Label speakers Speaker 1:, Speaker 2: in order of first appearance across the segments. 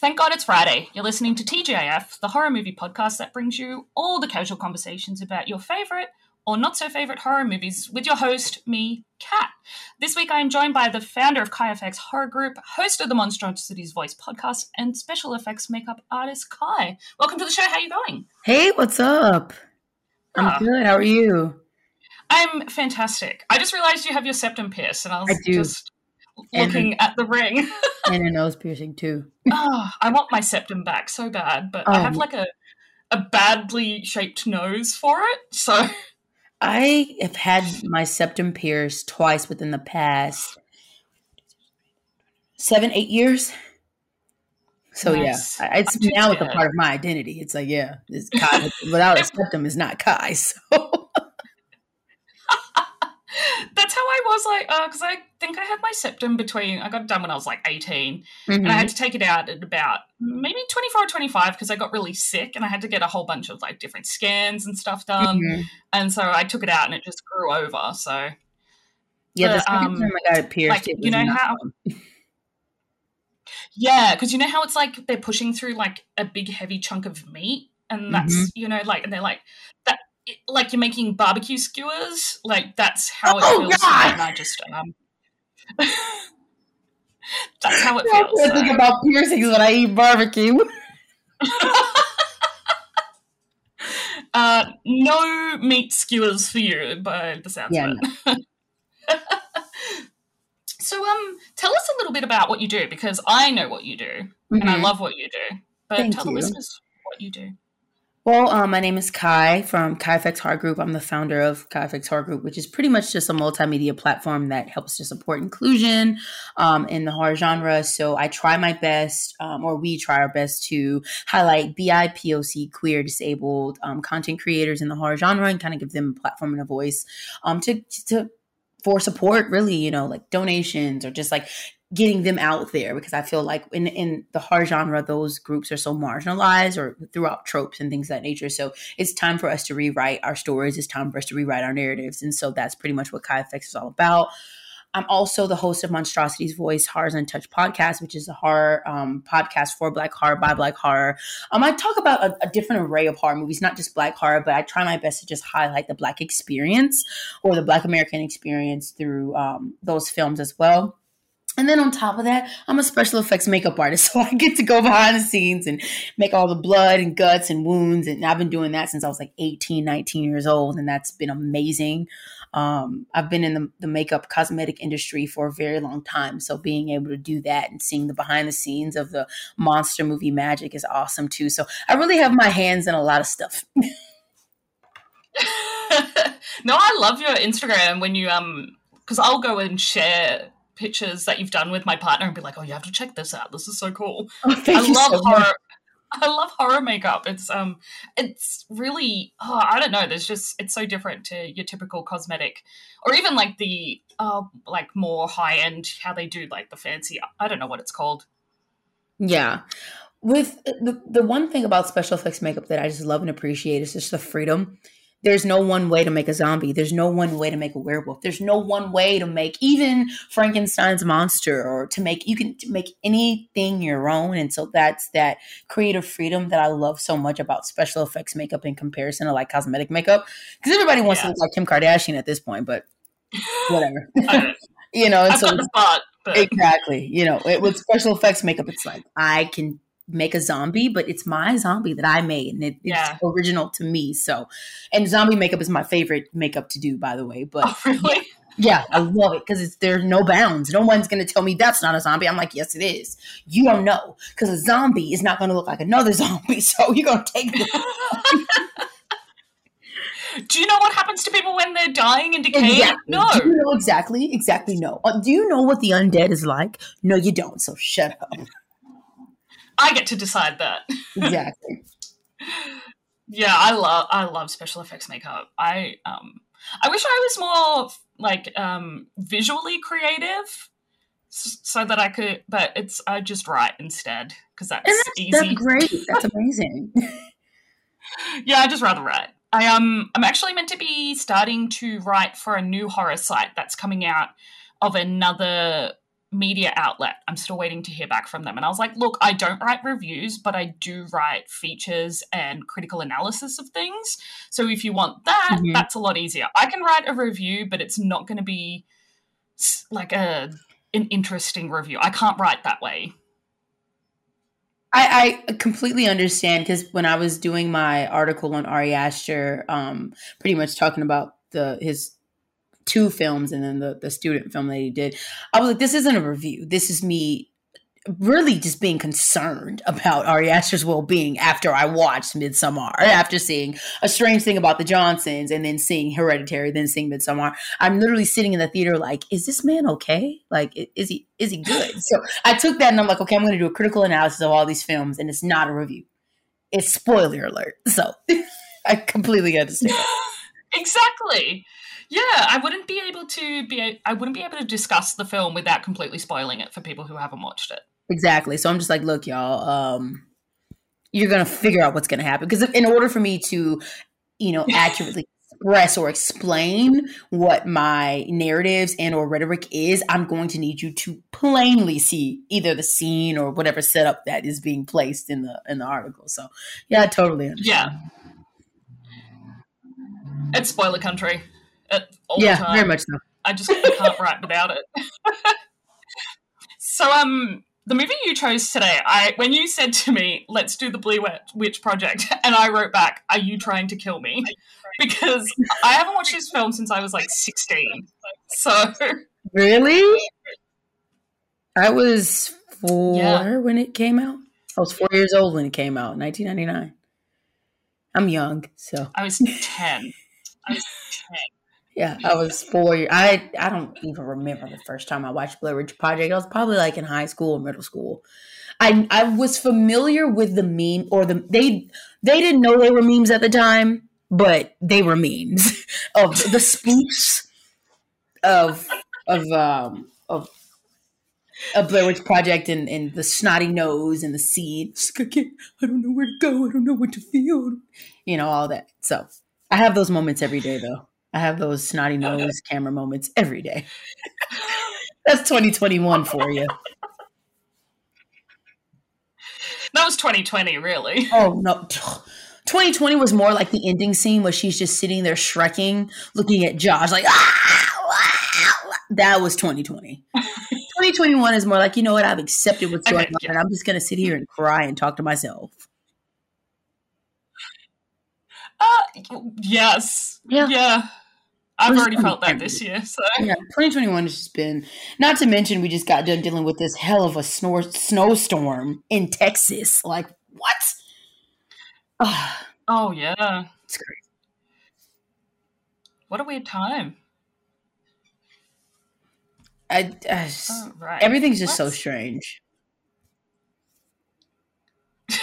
Speaker 1: Thank God it's Friday. You're listening to TGIF, the horror movie podcast that brings you all the casual conversations about your favorite or not so favorite horror movies with your host, me, Kat. This week I am joined by the founder of Kai FX Horror Group, host of the Monstrosities Voice podcast, and special effects makeup artist Kai. Welcome to the show. How are you going?
Speaker 2: Hey, what's up? I'm
Speaker 1: Ah.
Speaker 2: good. How are you?
Speaker 1: I'm fantastic. I just realized you have your septum pierced, and I was
Speaker 2: I do.
Speaker 1: just
Speaker 2: And-
Speaker 1: looking at the ring.
Speaker 2: and a nose piercing too.
Speaker 1: oh, I want my septum back so bad, but I
Speaker 2: Oh.
Speaker 1: have like a a badly shaped nose for it. So
Speaker 2: I have had my septum pierced twice within the past seven, eight years. So
Speaker 1: Nice.
Speaker 2: yeah, it's
Speaker 1: I'm
Speaker 2: now it's a part of my identity. It's like yeah, it's Kai without a septum is not Kai. So
Speaker 1: that's how I was like, because I think I had my septum between, I got done when I was like 18, and I had to take it out at about maybe 24 or 25 because I got really sick and I had to get a whole bunch of like different scans and stuff done.
Speaker 2: Mhm.
Speaker 1: And so I took it out and it just grew over. So,
Speaker 2: yeah, the second
Speaker 1: um,
Speaker 2: time I got it pierced,
Speaker 1: like,
Speaker 2: it
Speaker 1: you know how- yeah, because you know how it's like they're pushing through like a big heavy chunk of meat, and that's
Speaker 2: Mm-hmm.
Speaker 1: you know like and they're like that, it, like you're making barbecue skewers. Like that's how it
Speaker 2: Oh,
Speaker 1: feels.
Speaker 2: God!
Speaker 1: And I just um, that's how it
Speaker 2: I
Speaker 1: feels.
Speaker 2: can't think about piercings when I eat barbecue.
Speaker 1: uh, no meat skewers for you, by the sounds
Speaker 2: Yeah,
Speaker 1: of it. so um, tell us a little bit about what you do because I know what you do and I
Speaker 2: Mhm.
Speaker 1: love what you do. But
Speaker 2: Thank
Speaker 1: tell
Speaker 2: you.
Speaker 1: the listeners what you do.
Speaker 2: Well, um, my name is Kai from Kai FX Horror Group. I'm the founder of Kai FX Horror Group, which is pretty much just a multimedia platform that helps to support inclusion um, in the horror genre. So I try my best, um, or we try our best to highlight BIPOC, queer, disabled um, content creators in the horror genre and kind of give them a platform and a voice um, to, to for support, really, you know, like donations or just like getting them out there because I feel like in in the horror genre, those groups are so marginalized or throughout tropes and things of that nature. So it's time for us to rewrite our stories. It's time for us to rewrite our narratives, and so that's pretty much what Kai FX is all about. I'm also the host of Monstrosities Voice Horrors and Touch podcast, which is a horror um, podcast for Black horror by Black horror. Um, I talk about a, a different array of horror movies, not just Black horror, but I try my best to just highlight the Black experience or the Black American experience through um, those films as well. And then on top of that, I'm a special effects makeup artist. So I get to go behind the scenes and make all the blood and guts and wounds. And I've been doing that since I was like 18, 19 years old. And that's been amazing. Um, I've been in the, the makeup cosmetic industry for a very long time. So being able to do that and seeing the behind the scenes of the monster movie magic is awesome too. So I really have my hands in a lot of stuff.
Speaker 1: no, I love your Instagram when you um because I'll go and share pictures that you've done with my partner and be like, oh, you have to check this out. This is so cool.
Speaker 2: Oh,
Speaker 1: I love
Speaker 2: so
Speaker 1: horror.
Speaker 2: much.
Speaker 1: I love horror makeup. It's um, it's really oh, I don't know. There's just it's so different to your typical cosmetic, or even like the uh, like more high end how they do like the fancy. I don't know what it's called.
Speaker 2: Yeah. With the, the one thing about special effects makeup that I just love and appreciate is just the freedom. There's no one way to make a zombie. There's no one way to make a werewolf. There's no one way to make even Frankenstein's monster or to make you can make anything your own. And so that's that creative freedom that I love so much about special effects makeup in comparison to like cosmetic makeup. Because everybody wants
Speaker 1: Yeah.
Speaker 2: to look like Kim Kardashian at this point, but whatever. You know, and
Speaker 1: I've
Speaker 2: so
Speaker 1: butt, but
Speaker 2: exactly you know it, with special effects makeup it's like i can make a zombie but it's my zombie that i made and it, it's
Speaker 1: Yeah.
Speaker 2: original to me so and zombie makeup is my favorite makeup to do by the way but
Speaker 1: oh, really.
Speaker 2: yeah i love it because there's no bounds no one's going to tell me that's not a zombie i'm like yes it is you don't know because a zombie is not going to look like another zombie so you're going to take the
Speaker 1: Do you know what happens to people when they're dying and decaying?
Speaker 2: exactly
Speaker 1: No.
Speaker 2: do you know exactly exactly no uh, do you know what the undead is like no you don't so shut up
Speaker 1: I get to decide that.
Speaker 2: exactly
Speaker 1: Yeah, I love I love special effects makeup. I um I wish I was more like um visually creative so that I could but it's I just write instead because that's,
Speaker 2: that's,
Speaker 1: easy.
Speaker 2: that's great. That's amazing.
Speaker 1: Yeah, I just rather write. I um I'm actually meant to be starting to write for a new horror site that's coming out of another media outlet. I'm still waiting to hear back from them. And I was like, look, I don't write reviews, but I do write features and critical analysis of things. So if you want that, mm-hmm. that's a lot easier. I can write a review, but it's not going to be like a an interesting review. I can't write that way.
Speaker 2: I, I completely understand because when I was doing my article on Ari Aster, um, pretty much talking about the his two films and then the the student film that he did, I was like, this isn't a review. This is me really just being concerned about Ari Aster's well being after I watched Midsommar, after seeing A Strange Thing About the Johnsons and then seeing Hereditary, then seeing Midsommar. I'm literally sitting in the theater like, is this man okay? Like, is he is he good? so I took that and I'm like, okay, I'm going to do a critical analysis of all these films, and it's not a review. It's spoiler alert. So I completely understand.
Speaker 1: exactly. Yeah, I wouldn't be able to be. I wouldn't be able to discuss the film without completely spoiling it for people who haven't watched it.
Speaker 2: Exactly. So I'm just like, look, y'all, um, you're gonna figure out what's gonna happen because in order for me to, you know, accurately express or explain what my narratives and or rhetoric is, I'm going to need you to plainly see either the scene or whatever setup that is being placed in the in the article. So yeah, I totally understand.
Speaker 1: Yeah. It's spoiler country.
Speaker 2: Yeah, very much so.
Speaker 1: I just I can't write without it. so um the movie you chose today, I when you said to me, "Let's do the Blair Witch Project," and I wrote back, "Are you trying to kill me?" Because I haven't watched this film since I was like sixteen. So
Speaker 2: really, I was four yeah. when it came out. I was four years old when it came out, nineteen ninety nine. I'm young, so
Speaker 1: I was ten. I was ten.
Speaker 2: Yeah, I was four. Years, I I don't even remember the first time I watched Blair Witch Project. I was probably like in high school or middle school. I I was familiar with the meme or the they they didn't know they were memes at the time, but they were memes of the spoofs of of um of a Blair Witch Project and, and the snotty nose and the seed. I. I don't know where to go. I don't know what to feel. You know all that. So I have those moments every day, though. I have those snotty nose camera moments every day. That's 2021 for you.
Speaker 1: That was 2020, really.
Speaker 2: Oh, no. 2020 was more like the ending scene where she's just sitting there shrieking, looking at Josh like, ah, ah, that was 2020. 2021 is more like, you know what, I've accepted what's going okay, on, yeah. and I'm just going to sit here and cry and talk to myself.
Speaker 1: Uh, yes.
Speaker 2: Yeah.
Speaker 1: Yeah. I've already felt that this year. So
Speaker 2: yeah, 2021 has just been. Not to mention, we just got done dealing with this hell of a snor- snowstorm in Texas. Like what?
Speaker 1: oh yeah,
Speaker 2: it's crazy.
Speaker 1: What a weird time.
Speaker 2: I, I just, oh, right. everything's just so strange.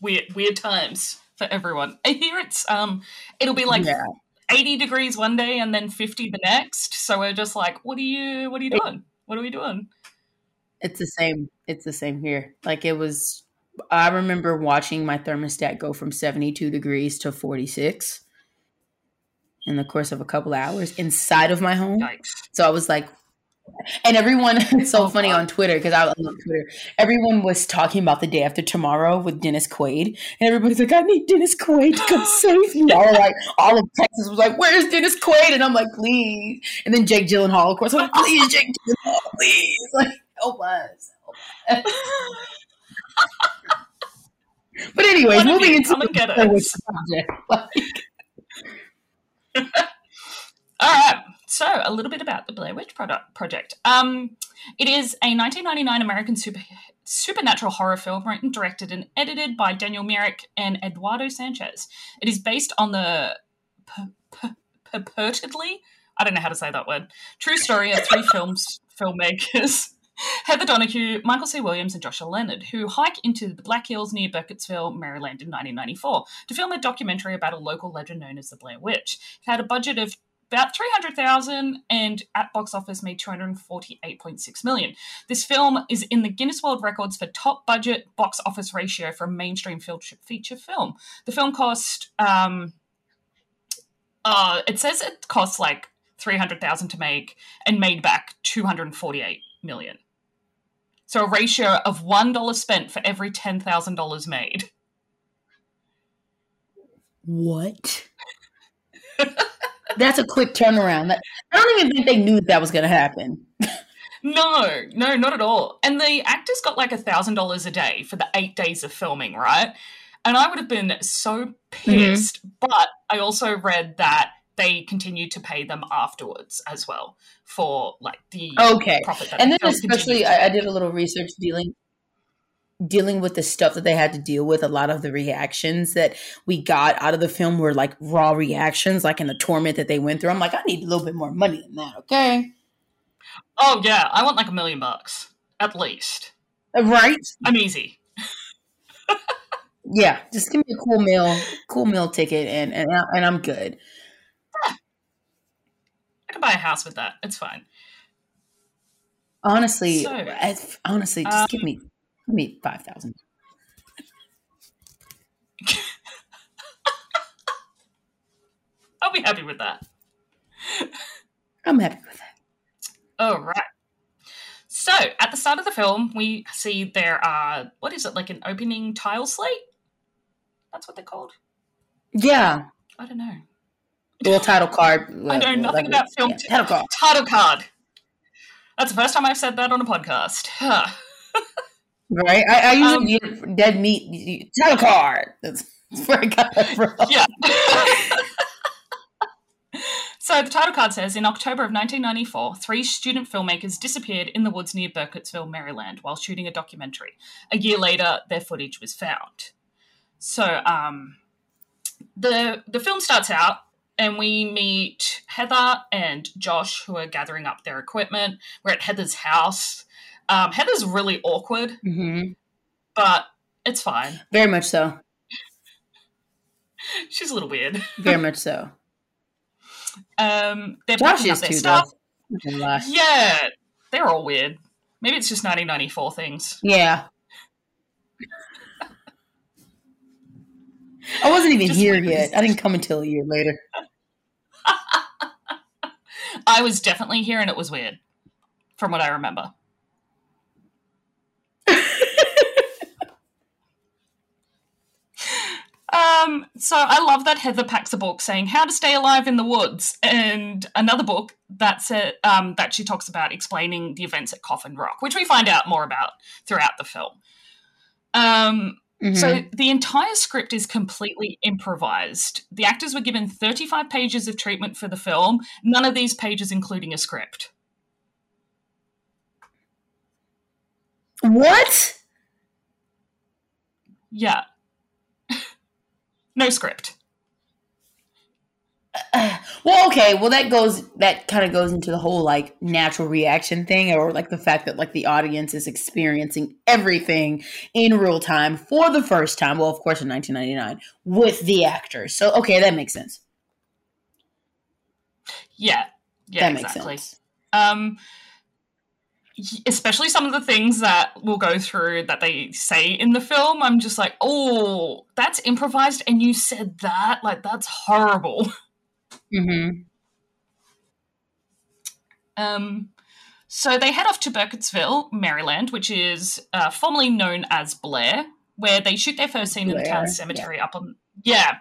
Speaker 1: weird, weird times for everyone. I hear it's um, it'll be like yeah. 80 degrees one day and then 50 the next. So we're just like, what are you what are you doing? What are we doing?
Speaker 2: It's the same. It's the same here. Like it was I remember watching my thermostat go from 72 degrees to 46 in the course of a couple hours inside of my home. Yikes. So I was like, and everyone, it's so oh, funny on Twitter because I love Twitter. Everyone was talking about the day after tomorrow with Dennis Quaid, and everybody's like, "I need Dennis Quaid to come save me." All like, all of Texas was like, "Where's Dennis Quaid?" And I'm like, "Please!" And then Jake Gyllenhaal, of course, I'm like, "Please, Jake Gyllenhaal, please, like, help us." Help us. but anyways, moving into the
Speaker 1: project. Like. all right. So, a little bit about the Blair Witch product, Project. Um, it is a 1999 American super, supernatural horror film written, directed, and edited by Daniel Myrick and Eduardo Sanchez. It is based on the purportedly, I don't know how to say that word, true story of three films filmmakers. Heather Donahue, Michael C. Williams, and Joshua Leonard, who hike into the Black Hills near Burkittsville, Maryland in 1994 to film a documentary about a local legend known as the Blair Witch. It had a budget of about 300,000 and at box office made 248.6 million. This film is in the Guinness World Records for top budget box office ratio for a mainstream feature film. The film cost um uh it says it costs like 300,000 to make and made back 248 million. So a ratio of $1 spent for every $10,000 made.
Speaker 2: What? That's a quick turnaround. I don't even think they knew that was going to happen.
Speaker 1: no, no, not at all. And the actors got like a thousand dollars a day for the eight days of filming, right? And I would have been so pissed. Mm-hmm. But I also read that they continued to pay them afterwards as well for like the
Speaker 2: okay profit. and then especially, I, I did a little research dealing dealing with the stuff that they had to deal with a lot of the reactions that we got out of the film were like raw reactions like in the torment that they went through. I'm like i need a little bit more money than that okay?
Speaker 1: Oh yeah. I want like a million bucks at least.
Speaker 2: Uh, right?
Speaker 1: I'm easy.
Speaker 2: Yeah. Just give me a cool meal cool meal ticket and and, and i'm good.
Speaker 1: I can buy a house with that. It's fine.
Speaker 2: Honestly so, honestly just um, give me Give me five thousand.
Speaker 1: I'll be happy with that.
Speaker 2: I'm happy with that.
Speaker 1: All right. So at the start of the film, we see there are what is it like an opening tile slate? That's what they're called.
Speaker 2: Yeah.
Speaker 1: I don't know.
Speaker 2: Little title card.
Speaker 1: I know nothing like about film. Yeah,
Speaker 2: title card.
Speaker 1: Title card. That's the first time I've said that on a podcast.
Speaker 2: Right? I, I usually um, dead meat title card. That's, that's where I got that from.
Speaker 1: Yeah. so the title card says in October of 1994, three student filmmakers disappeared in the woods near Burkittsville, Maryland, while shooting a documentary. A year later, their footage was found. So um, the the film starts out and we meet Heather and Josh, who are gathering up their equipment. We're at Heather's house. Um, Heather's really awkward,
Speaker 2: mm-hmm.
Speaker 1: but it's fine.
Speaker 2: Very much so.
Speaker 1: She's a little weird.
Speaker 2: Very much so.
Speaker 1: Um, they're
Speaker 2: Josh is too, stuff.
Speaker 1: Though. Yeah, they're all weird. Maybe it's just 1994 things.
Speaker 2: Yeah. I wasn't even just here yet. I didn't come until a year later.
Speaker 1: I was definitely here and it was weird, from what I remember. Um, so I love that Heather packs a book saying how to stay alive in the woods, and another book that's a, um, that she talks about explaining the events at Coffin Rock, which we find out more about throughout the film. Um, mm-hmm. So the entire script is completely improvised. The actors were given 35 pages of treatment for the film, none of these pages including a script.
Speaker 2: What?
Speaker 1: Yeah. No script.
Speaker 2: Uh, well, okay. Well, that goes. That kind of goes into the whole like natural reaction thing, or like the fact that like the audience is experiencing everything in real time for the first time. Well, of course, in 1999 with the actors. So, okay, that makes sense.
Speaker 1: Yeah. Yeah. That exactly. makes sense. Um, especially some of the things that we'll go through that they say in the film i'm just like oh that's improvised and you said that like that's horrible
Speaker 2: mm-hmm.
Speaker 1: um so they head off to burkittsville maryland which is uh, formerly known as blair where they shoot their first scene blair, in the town cemetery yeah. up on yeah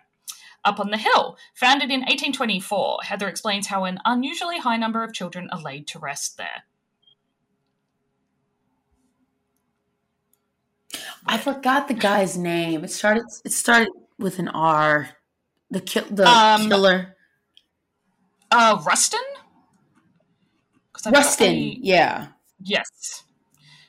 Speaker 1: up on the hill. Founded in 1824, Heather explains how an unusually high number of children are laid to rest there.
Speaker 2: I forgot the guy's name. It started. It started with an R. The ki- the
Speaker 1: um,
Speaker 2: killer.
Speaker 1: Uh, Rustin.
Speaker 2: Rustin. yeah.
Speaker 1: Yes,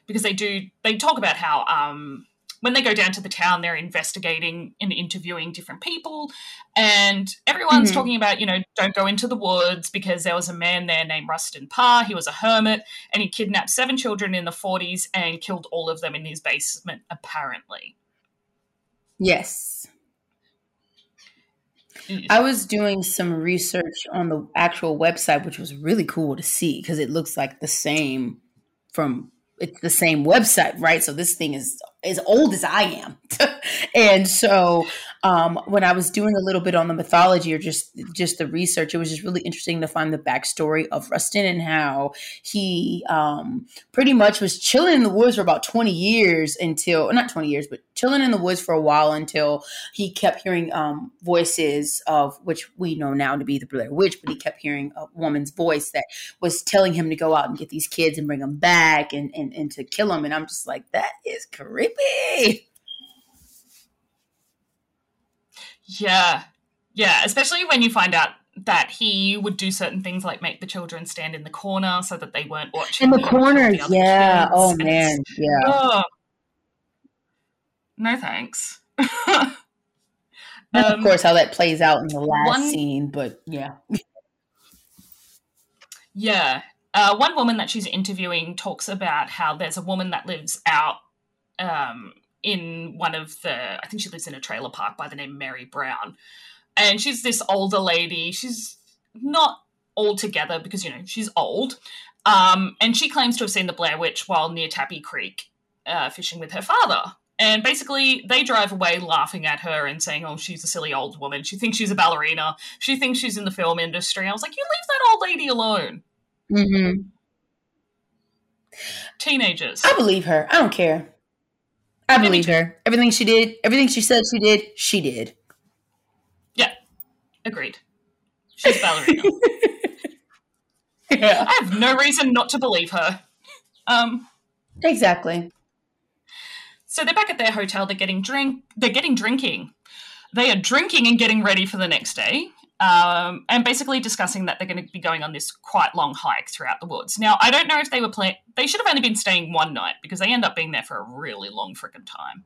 Speaker 1: because they do. They talk about how um when they go down to the town, they're investigating and interviewing different people, and everyone's mm-hmm. talking about, you know, don't go into the woods because there was a man there named Rustin Parr. He was a hermit, and he kidnapped seven children in the 40s and killed all of them in his basement, apparently.
Speaker 2: Yes. I was doing some research on the actual website, which was really cool to see because it looks like the same from it's the same website, right? So this thing is as old as I am. and so um, when I was doing a little bit on the mythology or just just the research, it was just really interesting to find the backstory of Rustin and how he um, pretty much was chilling in the woods for about 20 years until not 20 years, but chilling in the woods for a while until he kept hearing um, voices of which we know now to be the Blair Witch, but he kept hearing a woman's voice that was telling him to go out and get these kids and bring them back and, and, and to kill them. And I'm just like, that is creepy.
Speaker 1: Yeah. Yeah. Especially when you find out that he would do certain things like make the children stand in the corner so that they weren't watching.
Speaker 2: In the corner, the yeah. Oh man, yeah. Oh.
Speaker 1: No thanks.
Speaker 2: um, of course, how that plays out in the last one, scene, but yeah.
Speaker 1: yeah. Uh, one woman that she's interviewing talks about how there's a woman that lives out um, in one of the, I think she lives in a trailer park by the name Mary Brown. And she's this older lady. She's not all together because, you know, she's old. Um, and she claims to have seen the Blair Witch while near Tappy Creek uh, fishing with her father. And basically, they drive away laughing at her and saying, oh, she's a silly old woman. She thinks she's a ballerina. She thinks she's in the film industry. I was like, you leave that old lady alone.
Speaker 2: Mm-hmm.
Speaker 1: Teenagers.
Speaker 2: I believe her. I don't care. I believe her. Everything she did, everything she said she did, she did.
Speaker 1: Yeah, agreed. She's ballerina. yeah. I have no reason not to believe her. Um,
Speaker 2: exactly.
Speaker 1: So they're back at their hotel. They're getting drink. They're getting drinking. They are drinking and getting ready for the next day um, and basically discussing that they're going to be going on this quite long hike throughout the woods. Now, I don't know if they were planning; they should have only been staying one night because they end up being there for a really long freaking time.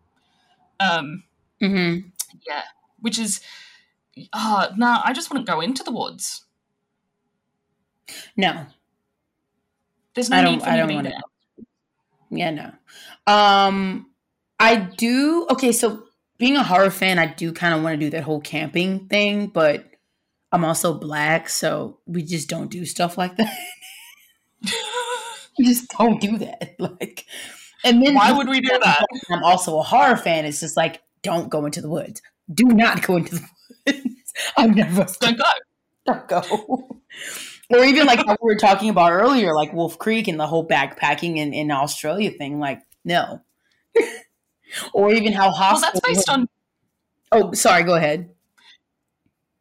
Speaker 1: Um,
Speaker 2: mm-hmm.
Speaker 1: yeah, which is, uh, nah, I just wouldn't go into the woods.
Speaker 2: No,
Speaker 1: there's no I don't, need for I don't want to.
Speaker 2: Yeah, no. Um, I do. Okay, so being a horror fan, I do kind of want to do that whole camping thing, but I'm also black, so we just don't do stuff like that. we just don't do that. Like, and then
Speaker 1: why would we do that?
Speaker 2: I'm also a horror fan. It's just like, don't go into the woods. Do not go into the woods. I'm never
Speaker 1: don't go.
Speaker 2: Don't go. or even like we were talking about earlier, like Wolf Creek and the whole backpacking in, in Australia thing. Like, no. or even how
Speaker 1: hostile. Well, that's based on.
Speaker 2: Oh, sorry. Go ahead.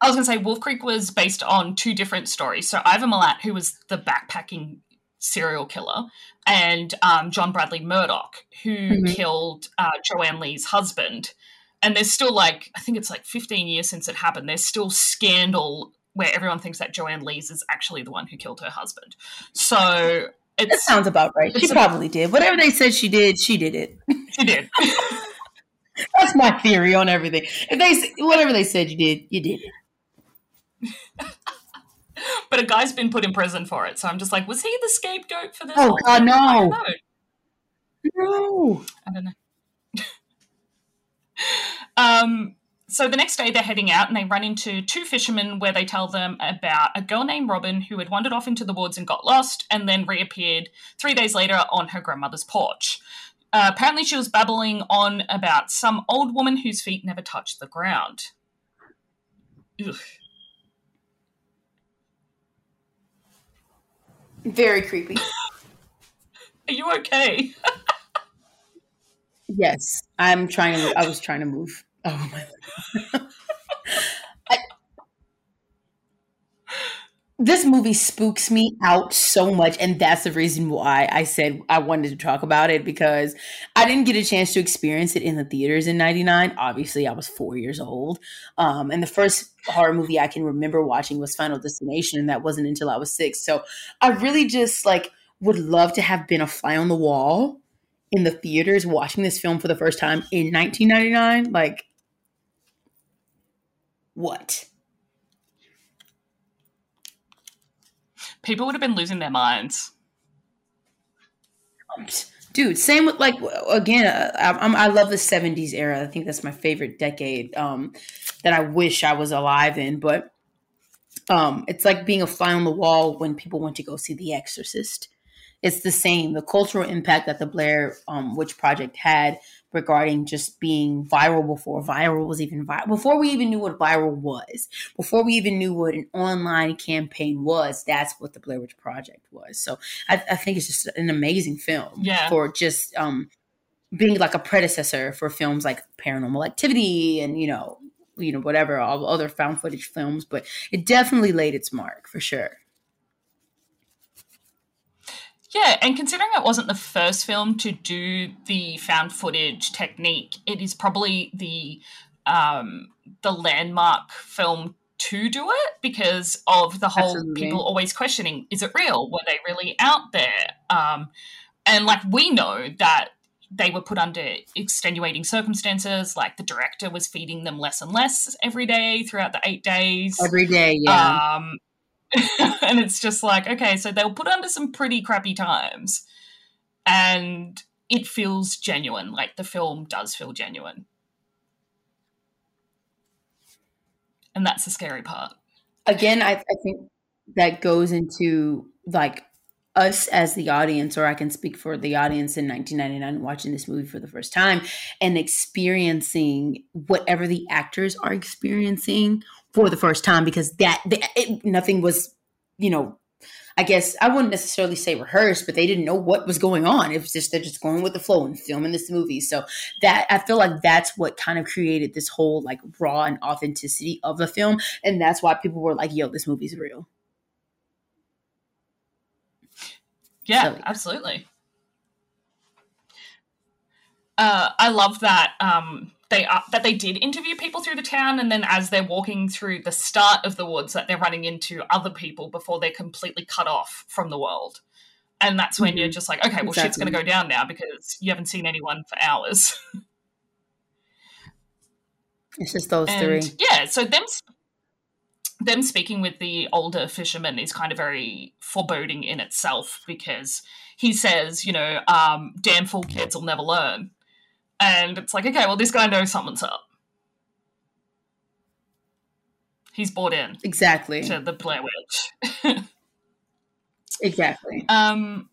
Speaker 1: I was going to say Wolf Creek was based on two different stories. So Ivan Milat, who was the backpacking serial killer, and um, John Bradley Murdoch, who mm-hmm. killed uh, Joanne Lees' husband. And there's still like, I think it's like 15 years since it happened. There's still scandal where everyone thinks that Joanne Lees is actually the one who killed her husband. So it
Speaker 2: sounds about right. She probably did. Whatever they said she did, she did it.
Speaker 1: She did.
Speaker 2: That's my theory on everything. If they whatever they said you did, you did it.
Speaker 1: But a guy's been put in prison for it. So I'm just like, was he the scapegoat for this?
Speaker 2: Oh God, no.
Speaker 1: I
Speaker 2: no.
Speaker 1: I don't know. um, so the next day they're heading out and they run into two fishermen where they tell them about a girl named Robin who had wandered off into the woods and got lost and then reappeared three days later on her grandmother's porch. Uh, apparently, she was babbling on about some old woman whose feet never touched the ground. Ugh.
Speaker 2: Very creepy.
Speaker 1: Are you okay?
Speaker 2: yes, I'm trying to. I was trying to move. Oh my. this movie spooks me out so much and that's the reason why i said i wanted to talk about it because i didn't get a chance to experience it in the theaters in 99 obviously i was four years old. Um, and the first horror movie i can remember watching was final destination and that wasn't until i was six. So i really just like would love to have been a fly on the wall in the theaters watching this film for the first time in 1999 like what
Speaker 1: people would have been losing their minds.
Speaker 2: Dude, same with like again. Uh, I, I, love the '70s era. I think that's my favorite decade um, that I wish I was alive in. But um, it's like being a fly on the wall when people went to go see The Exorcist. It's the same. The cultural impact that the Blair um, Witch Project had regarding just being viral before viral was even viral, before we even knew what viral was, before we even knew what an online campaign was. That's what the Blair Witch Project was. So I, I think it's just an amazing film
Speaker 1: Yeah.
Speaker 2: for just um, being like a predecessor for films like Paranormal Activity and you know, you know whatever all other found footage films. But it definitely laid its mark for sure.
Speaker 1: Yeah, and considering it wasn't the first film to do the found footage technique, it is probably the um, the landmark film to do it because of the whole
Speaker 2: Absolutely.
Speaker 1: people always questioning: is it real? Were they really out there? Um, and like we know that they were put under extenuating circumstances. Like the director was feeding them less and less every day throughout the eight days.
Speaker 2: Every day, yeah.
Speaker 1: Um, and it's just like, okay, so they'll put under some pretty crappy times. And it feels genuine. Like the film does feel genuine. And that's the scary part.
Speaker 2: again I, I think that goes into like us as the audience or i can speak for the audience in 1999 watching this movie for the first time and experiencing whatever the actors are experiencing for the first time because that, that it, nothing was you know i guess i wouldn't necessarily say rehearsed but they didn't know what was going on it was just they're just going with the flow and filming this movie so that i feel like that's what kind of created this whole like raw and authenticity of the film and that's why people were like yo this movie's real
Speaker 1: Yeah,
Speaker 2: So, yeah.
Speaker 1: absolutely. Uh, I love that um, they are, that they did interview people through the town, and then as they're walking through the start of the woods, that they're running into other people before they're completely cut off from the world. And that's when you're
Speaker 2: Mhm.
Speaker 1: just like, okay, well, shit's going to go down now because you haven't seen anyone for hours.
Speaker 2: it's just those
Speaker 1: and
Speaker 2: three
Speaker 1: yeah, so them them speaking with the older fisherman is kind of very foreboding in itself because he says, you know, um, damn fool kids will never learn. And it's like, okay, well, this guy knows something's up. He's bought in
Speaker 2: exactly
Speaker 1: to the Blair Witch.
Speaker 2: exactly
Speaker 1: Um,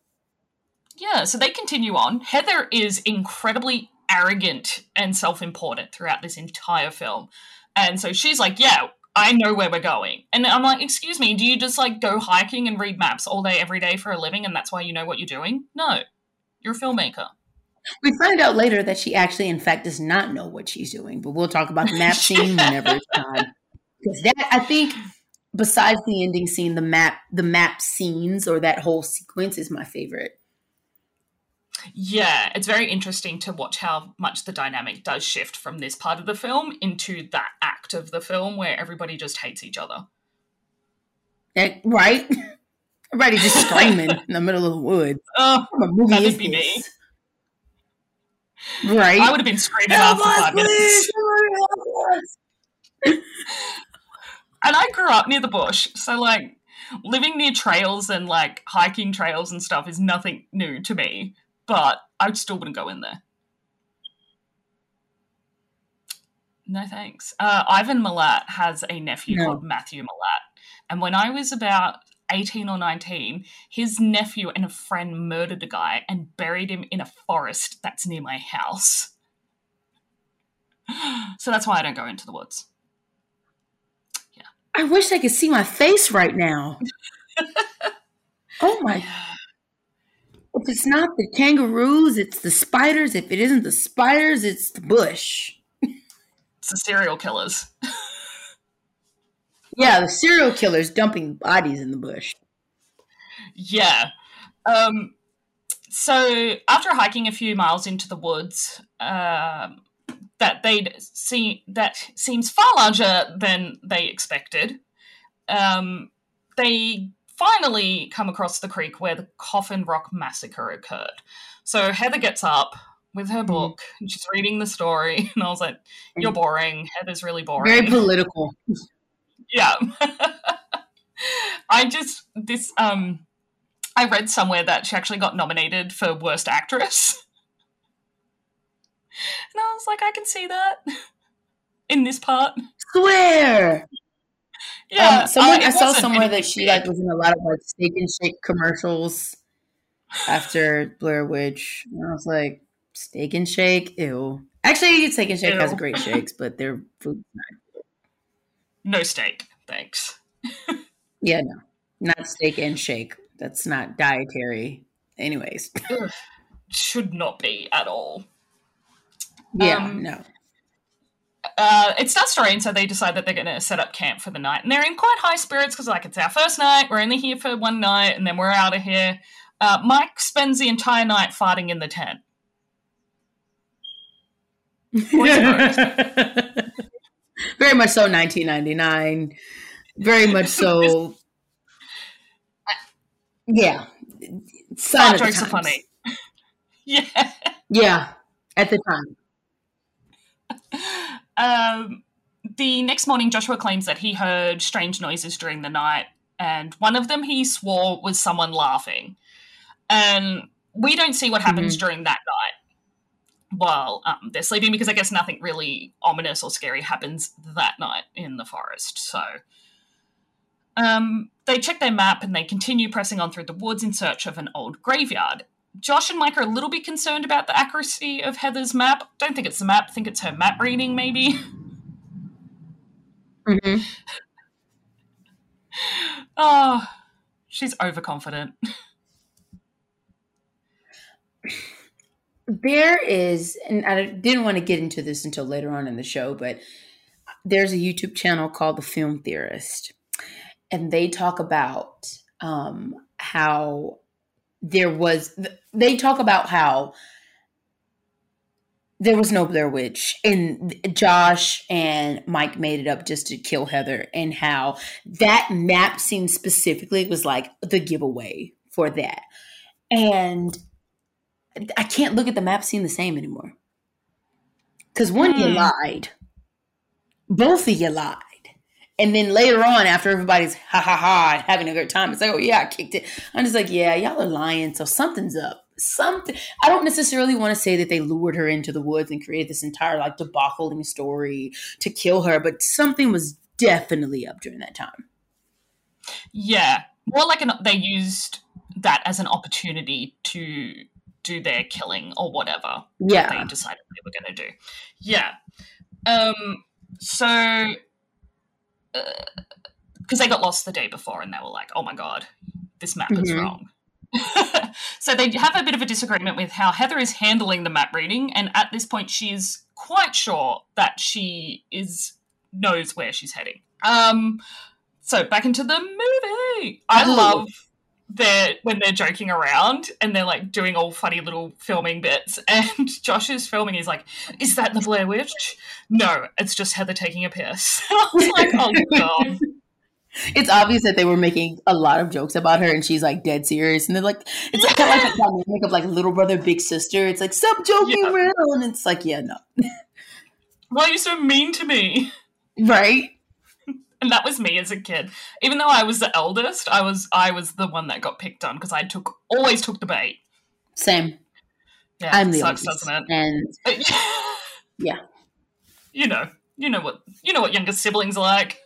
Speaker 1: yeah, so they continue on. Heather is incredibly arrogant and self important throughout this entire film. And so she's like, Yeah, I know where we're going. And I'm like, Excuse me, do you just like go hiking and read maps all day, every day for a living, and that's why you know what you're doing? No, you're a filmmaker.
Speaker 2: We find out later that she actually in fact does not know what she's doing but we'll talk about the map scene whenever it's time. Because that i think besides the ending scene the map the map scenes or that whole sequence is my favorite.
Speaker 1: Yeah, it's very interesting to watch how much the dynamic does shift from this part of the film into that act of the film where everybody just hates each other.
Speaker 2: That- right? Everybody just screaming in the middle of the woods.
Speaker 1: Oh,
Speaker 2: what movie
Speaker 1: That'd be me.
Speaker 2: Right
Speaker 1: I would have been screaming
Speaker 2: Help
Speaker 1: after five minutes.
Speaker 2: please! Somebody help us!
Speaker 1: And I grew up near the bush, so like living near trails and like hiking trails and stuff is nothing new to me. But I still wouldn't go in there. No thanks. Uh, Ivan Milat has a nephew
Speaker 2: No.
Speaker 1: called Matthew Milat, and when I was about eighteen or nineteen, his nephew and a friend murdered a guy and buried him in a forest that's near my house. So that's why I don't go into the woods. Yeah.
Speaker 2: I wish I could see my face right now. oh my If it's not the kangaroos, it's the spiders. If it isn't the spiders, it's the bush.
Speaker 1: It's the serial killers.
Speaker 2: Yeah, the serial killers dumping bodies in the bush.
Speaker 1: Yeah. Um, so after hiking a few miles into the woods, um, that they'd see that seems far larger than they expected. Um, they finally come across the creek where the Coffin Rock massacre occurred. So Heather gets up with her book and she's reading the story, and I was like, "You're boring. Heather's really boring."
Speaker 2: Very political.
Speaker 1: Yeah i just this um i read somewhere that she actually got nominated for worst actress and i was like i can see that in this part
Speaker 2: Swear.
Speaker 1: yeah
Speaker 2: um, someone
Speaker 1: uh,
Speaker 2: I saw somewhere that she like was in a lot of like steak and shake commercials after Blair Witch. And I was like, Steak and Shake, ew. Actually, Steak and Shake
Speaker 1: Ew.
Speaker 2: has great shakes, but their food.
Speaker 1: No steak, thanks.
Speaker 2: Yeah, no, not steak and shake. That's not dietary. Anyways,
Speaker 1: Should not be at all.
Speaker 2: yeah,
Speaker 1: Um,
Speaker 2: no.
Speaker 1: uh, it starts to rain, so they decide that they're going to set up camp for the night. And they're in quite high spirits because, like, it's our first night. We're only here for one night, and then we're out of here. Uh, Mike spends the entire night farting in the tent.
Speaker 2: Very much so. 1999. Very much so. Yeah. Sign
Speaker 1: jokes are funny. yeah.
Speaker 2: Yeah, at the time.
Speaker 1: Um, the next morning, Joshua claims that he heard strange noises during the night, and one of them he swore was someone laughing. And we don't see what happens during that night while um, they're sleeping because I guess nothing really ominous or scary happens that night in the forest. So um, they check their map and they continue pressing on through the woods in search of an old graveyard. Josh and Mike are a little bit concerned about the accuracy of Heather's map. Don't think it's the map, think it's her map reading, maybe.
Speaker 2: hmm
Speaker 1: Oh, she's overconfident.
Speaker 2: There is, and I didn't want to get into this until later on in the show, but there's a YouTube channel called The Film Theorist, and they talk about um, how there was, they talk about how there was no Blair Witch, and Josh and Mike made it up just to kill Heather, and how that map scene specifically was like the giveaway for that. And I can't look at the map scene the same anymore. Because one, you
Speaker 1: Hmm.
Speaker 2: lied. Both of you lied. And then later on, after everybody's ha ha ha having a good time, it's like, oh yeah, I kicked it. I'm just like, yeah, y'all are lying. So something's up. Something. I don't necessarily want to say that they lured her into the woods and created this entire like debacling story to kill her, but something was definitely up during that time.
Speaker 1: Yeah, more like an, they used that as an opportunity to do their killing or whatever
Speaker 2: Yeah.
Speaker 1: they decided they were going to do. Yeah. Um. So, because they got lost the day before, and they were like, "Oh my god, this map is
Speaker 2: Mhm.
Speaker 1: wrong." so they have a bit of a disagreement with how Heather is handling the map reading, and at this point, she is quite sure that she is knows where she's heading. Um. So back into the movie. I
Speaker 2: Ooh.
Speaker 1: love they're when they're joking around and they're like doing all funny little filming bits and Josh is filming he's like is that the Blair Witch no it's just Heather taking a piss I was like oh god
Speaker 2: It's obvious that they were making a lot of jokes about her, and she's like dead serious. And they're like, it's like, kind of like a dynamic of like little brother, big sister. It's like, stop joking
Speaker 1: Yeah.
Speaker 2: around. And it's like, yeah, no,
Speaker 1: why are you so mean to me
Speaker 2: right?
Speaker 1: And that was me as a kid even though I was the eldest I was I was the one that got picked on because I took always took the bait
Speaker 2: Same.
Speaker 1: yeah
Speaker 2: I'm the
Speaker 1: sucks
Speaker 2: oldest,
Speaker 1: doesn't
Speaker 2: and Yeah.
Speaker 1: you know you know what you know what younger siblings are like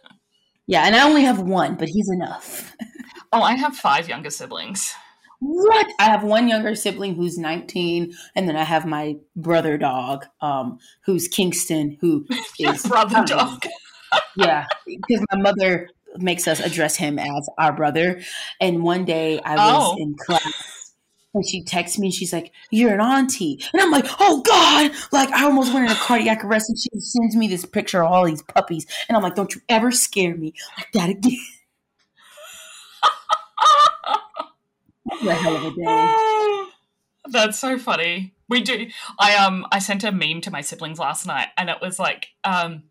Speaker 2: yeah, and I only have one, but he's enough.
Speaker 1: oh I have five younger siblings
Speaker 2: What? I have one younger sibling who's 19, and then I have my brother dog, um, who's Kingston, who is
Speaker 1: brother dog
Speaker 2: Yeah, because my mother makes us address him as our brother. And one day I was
Speaker 1: Oh.
Speaker 2: in class and she texts me and she's like, You're an auntie. And I'm like, Oh God. Like I almost went in a cardiac arrest and she sends me this picture of all these puppies. And I'm like, Don't you ever scare me like that again. A hell of a day.
Speaker 1: That's so funny. We do. I um I sent a meme to my siblings last night, and it was like um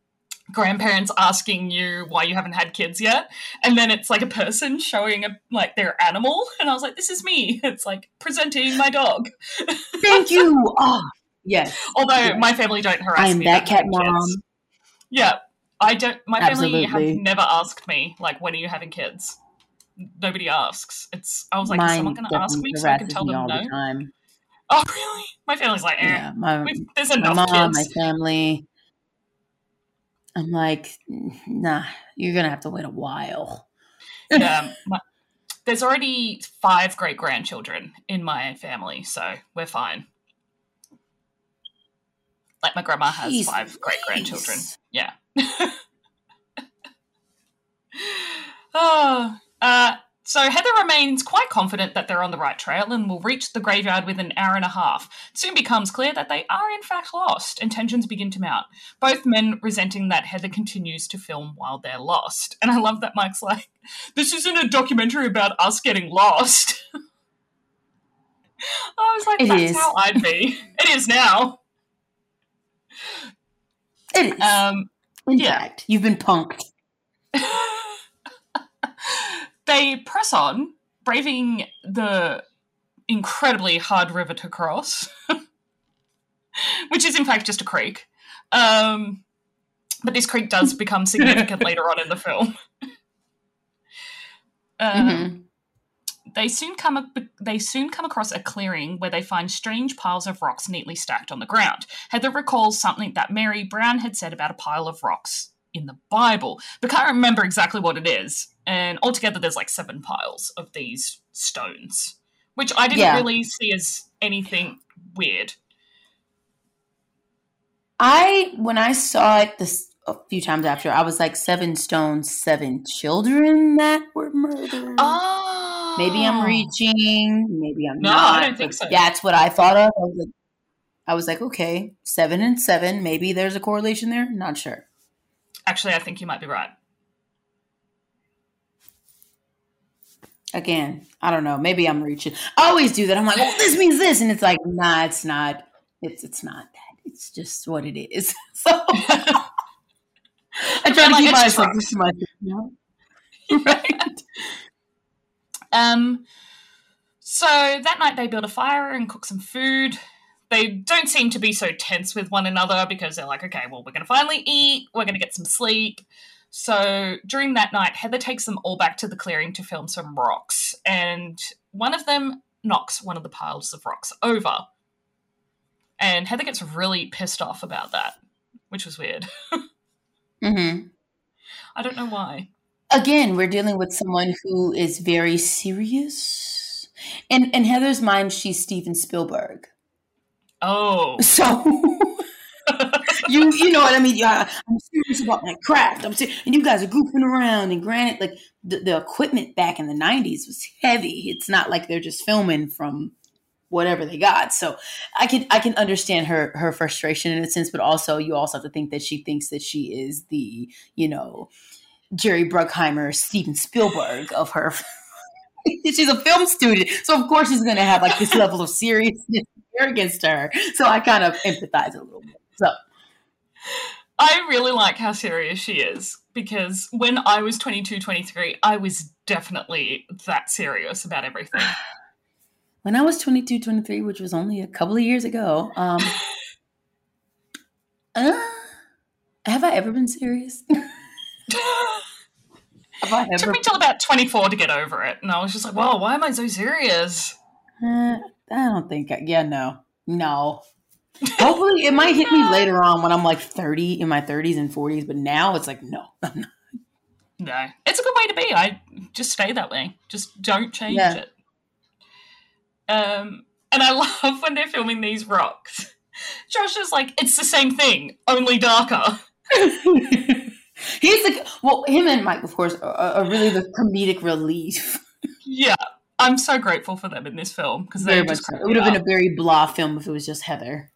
Speaker 1: grandparents asking you why you haven't had kids yet, and then it's like a person showing a like their animal, and I was like, this is me. It's like presenting my dog.
Speaker 2: Thank you. Oh, yes.
Speaker 1: Although
Speaker 2: Yeah.
Speaker 1: my family don't harass
Speaker 2: I am
Speaker 1: me.
Speaker 2: that cat
Speaker 1: having kids. Yeah, I don't. My family have never asked me like, when are you having kids? Nobody asks. It's. I was like, is someone going to ask me so I can tell them no?
Speaker 2: the.
Speaker 1: Oh, really? My family's like, eh.
Speaker 2: Yeah, my,
Speaker 1: there's
Speaker 2: my
Speaker 1: enough
Speaker 2: mom,
Speaker 1: kids.
Speaker 2: my family. I'm like, nah, you're gonna have to wait a while.
Speaker 1: yeah, my, there's already five great grandchildren in my family, so we're fine. Like my grandma has Jeez, five great grandchildren. Yeah. oh, uh, so Heather remains quite confident that they're on the right trail and will reach the graveyard within an hour and a half. It soon becomes clear that they are in fact lost, and tensions begin to mount. Both men resenting that Heather continues to film while they're lost. And I love that Mike's like, "This isn't a documentary about us getting lost." I was like, it "That's is. how I'd be." it is now.
Speaker 2: It is. Um, in yeah. fact, you've been punked.
Speaker 1: they press on, braving the incredibly hard river to cross, which is in fact just a creek. Um, but this creek does become significant later on in the film. Um, mm-hmm. They soon come they soon come across a clearing where they find strange piles of rocks neatly stacked on the ground. Heather recalls something that Mary Brown had said about a pile of rocks in the Bible, but can't remember exactly what it is. And altogether, there's like seven piles of these stones, which I didn't yeah. really see as anything weird.
Speaker 2: I, when I saw it this a few times after, I was like, seven stones, seven children that were murdered.
Speaker 1: Oh.
Speaker 2: Maybe I'm reaching. Maybe I'm
Speaker 1: no,
Speaker 2: not.
Speaker 1: I don't think so.
Speaker 2: That's what I thought of. I was like, I was like, okay, seven and seven. Maybe there's a correlation there. Not sure.
Speaker 1: Actually, I think you might be right.
Speaker 2: Again, I don't know. Maybe I'm reaching. I always do that. I'm like, well, this means this, and it's like, nah, it's not. It's it's not that. It's just what it is. So I try to keep myself to myself. You know?
Speaker 1: right. Um. So that night they build a fire and cook some food they don't seem to be so tense with one another because they're like, okay, well, we're going to finally eat, we're going to get some sleep. So during that night, Heather takes them all back to the clearing to film some rocks, and one of them knocks one of the piles of rocks over. And Heather gets really pissed off about that, which was weird.
Speaker 2: mm-hmm.
Speaker 1: I don't know why.
Speaker 2: Again, we're dealing with someone who is very serious. In in Heather's mind, she's Steven Spielberg.
Speaker 1: Oh.
Speaker 2: So you you know what I mean? Yeah, I'm serious about my craft. I'm serious, and you guys are goofing around. And granted, like the, the equipment back in the '90s was heavy. It's not like they're just filming from whatever they got. So I can I can understand her her frustration in a sense, but also you also have to think that she thinks that she is the you know Jerry Bruckheimer, Steven Spielberg of her. she's a film student, so of course she's going to have like this level of seriousness against her. So I kind of empathize a little bit. So
Speaker 1: I really like how serious she is because when I was 22, 23, I was definitely that serious about everything.
Speaker 2: When I was 22, 23, which was only a couple of years ago, um, uh, have I ever been serious?
Speaker 1: Have It took me till about 24 to get over it. And I was just like, whoa, why am I so serious?
Speaker 2: Uh, I don't think. I, yeah, no, no. Hopefully, it might hit me later on when I'm like 30 in my 30s and 40s. But now it's like, no,
Speaker 1: No, it's a good way to be. I just stay that way. Just don't change yeah. it. Um, and I love when they're filming these rocks. Josh is like, it's the same thing, only darker.
Speaker 2: He's like, well, him and Mike, of course, are, are really the comedic relief.
Speaker 1: yeah, I'm so grateful for them in this film because they just
Speaker 2: so. it would have been a very blah film if it was just Heather.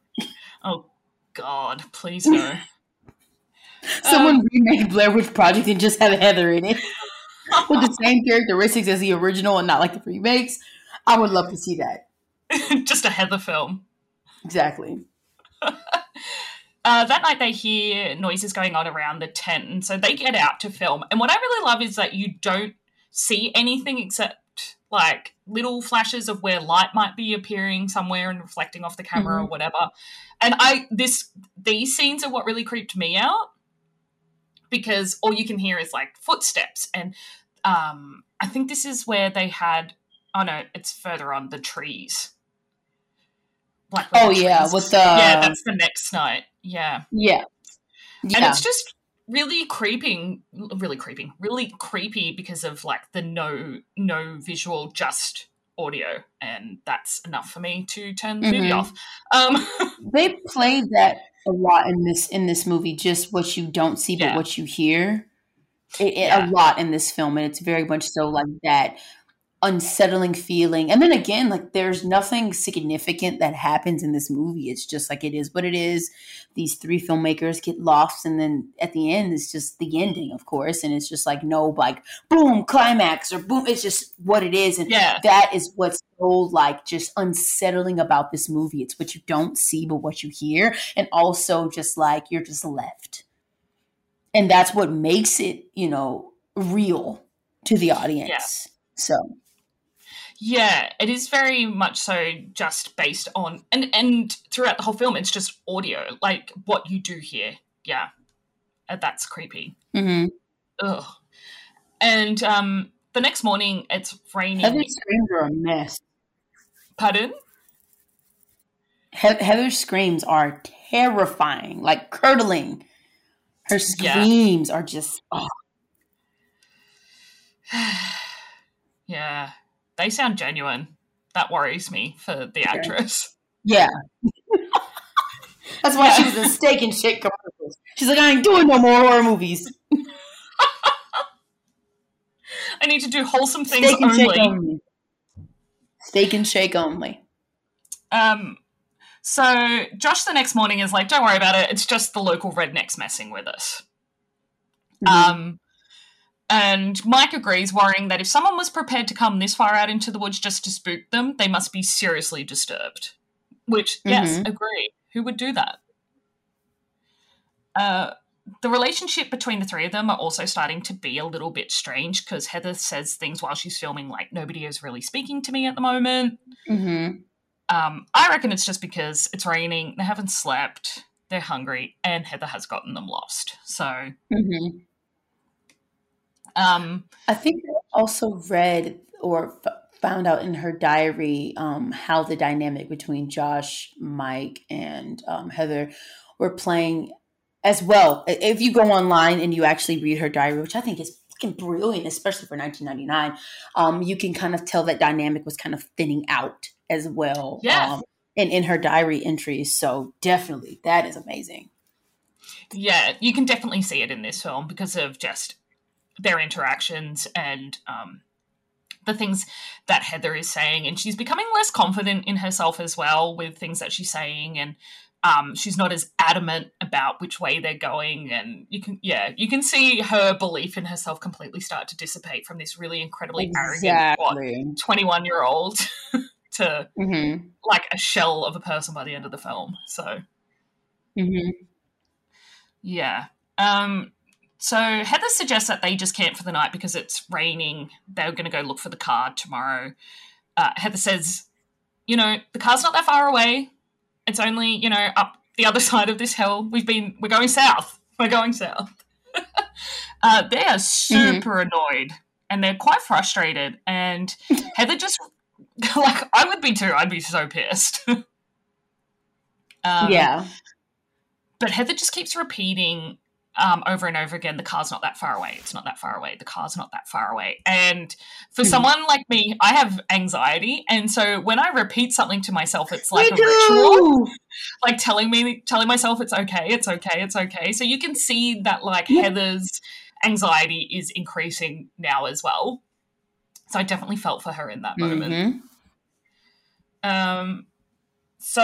Speaker 1: Oh God, please no.
Speaker 2: Someone um, remade Blair Witch Project and just have Heather in it with the same characteristics as the original and not like the remakes. I would love to see that.
Speaker 1: just a Heather film.
Speaker 2: Exactly.
Speaker 1: uh, that night they hear noises going on around the tent, and so they get out to film. And what I really love is that you don't see anything except like little flashes of where light might be appearing somewhere and reflecting off the camera mm-hmm. or whatever. And I this these scenes are what really creeped me out because all you can hear is like footsteps and um I think this is where they had oh no, it's further on the trees.
Speaker 2: Like oh yeah, with the
Speaker 1: yeah, that's the next night. Yeah,
Speaker 2: yeah,
Speaker 1: yeah. and it's just really creeping really creeping really creepy because of like the no no visual just audio, and that's enough for me to turn the mm-hmm. movie off. Um,
Speaker 2: they played that a lot in this in this movie. Just what you don't see, but yeah. what you hear. It, it, yeah. A lot in this film, and it's very much so like that unsettling feeling. And then again, like there's nothing significant that happens in this movie. It's just like it is what it is. These three filmmakers get lost, and then at the end, it's just the ending, of course. And it's just like no, like boom, climax or boom. It's just what it is, and yeah. that is what's so like just unsettling about this movie. It's what you don't see, but what you hear, and also just like you're just left, and that's what makes it, you know, real to the audience. Yeah. So
Speaker 1: yeah, it is very much so just based on and and throughout the whole film, it's just audio, like what you do hear. Yeah, that's creepy.
Speaker 2: Mm-hmm.
Speaker 1: Ugh. And um, the next morning, it's raining.
Speaker 2: Heather's screams are a mess.
Speaker 1: Pardon?
Speaker 2: He- Heather's screams are terrifying, like curdling. Her screams yeah. are just. Oh.
Speaker 1: yeah they sound genuine. That worries me for the actress.
Speaker 2: Yeah. That's why yeah. she was in Steak and Shake commercials. She's like, I ain't doing no more horror movies.
Speaker 1: I need to do wholesome things Steak and only. Shake only.
Speaker 2: Steak and Shake only.
Speaker 1: Um, so Josh the next morning is like, don't worry about it. It's just the local rednecks messing with us. Mm-hmm. Um, and Mike agrees, worrying that if someone was prepared to come this far out into the woods just to spook them, they must be seriously disturbed. Which, mm-hmm. yes, agree. Who would do that? Uh, the relationship between the three of them are also starting to be a little bit strange because Heather says things while she's filming like nobody is really speaking to me at the moment.
Speaker 2: Mm-hmm.
Speaker 1: Um, I reckon it's just because it's raining, they haven't slept, they're hungry, and Heather has gotten them lost. So
Speaker 2: mm-hmm.
Speaker 1: Um,
Speaker 2: I think I also read or f- found out in her diary um, how the dynamic between Josh, Mike, and um, Heather were playing as well. If you go online and you actually read her diary, which I think is fucking brilliant, especially for 1999, um, you can kind of tell that dynamic was kind of thinning out as well.
Speaker 1: Yeah. Um,
Speaker 2: in, in her diary entries. So definitely, that is amazing.
Speaker 1: Yeah, you can definitely see it in this film because of just their interactions and um, the things that Heather is saying. And she's becoming less confident in herself as well with things that she's saying. And um, she's not as adamant about which way they're going. And you can, yeah, you can see her belief in herself completely start to dissipate from this really incredibly exactly. arrogant, 21 year old to
Speaker 2: mm-hmm.
Speaker 1: like a shell of a person by the end of the film. So,
Speaker 2: mm-hmm.
Speaker 1: yeah. Um, so Heather suggests that they just camp for the night because it's raining. They're going to go look for the car tomorrow. Uh, Heather says, "You know, the car's not that far away. It's only you know up the other side of this hill. We've been we're going south. We're going south." uh, they are super mm-hmm. annoyed and they're quite frustrated. And Heather just like I would be too. I'd be so pissed. um,
Speaker 2: yeah.
Speaker 1: But Heather just keeps repeating um, over and over again, the car's not that far away. It's not that far away. The car's not that far away. And for mm. someone like me, I have anxiety, and so when I repeat something to myself, it's like a ritual, like telling me, telling myself it's okay, it's okay, it's okay. So you can see that like yeah. Heather's anxiety is increasing now as well. So I definitely felt for her in that mm-hmm. moment. Um, so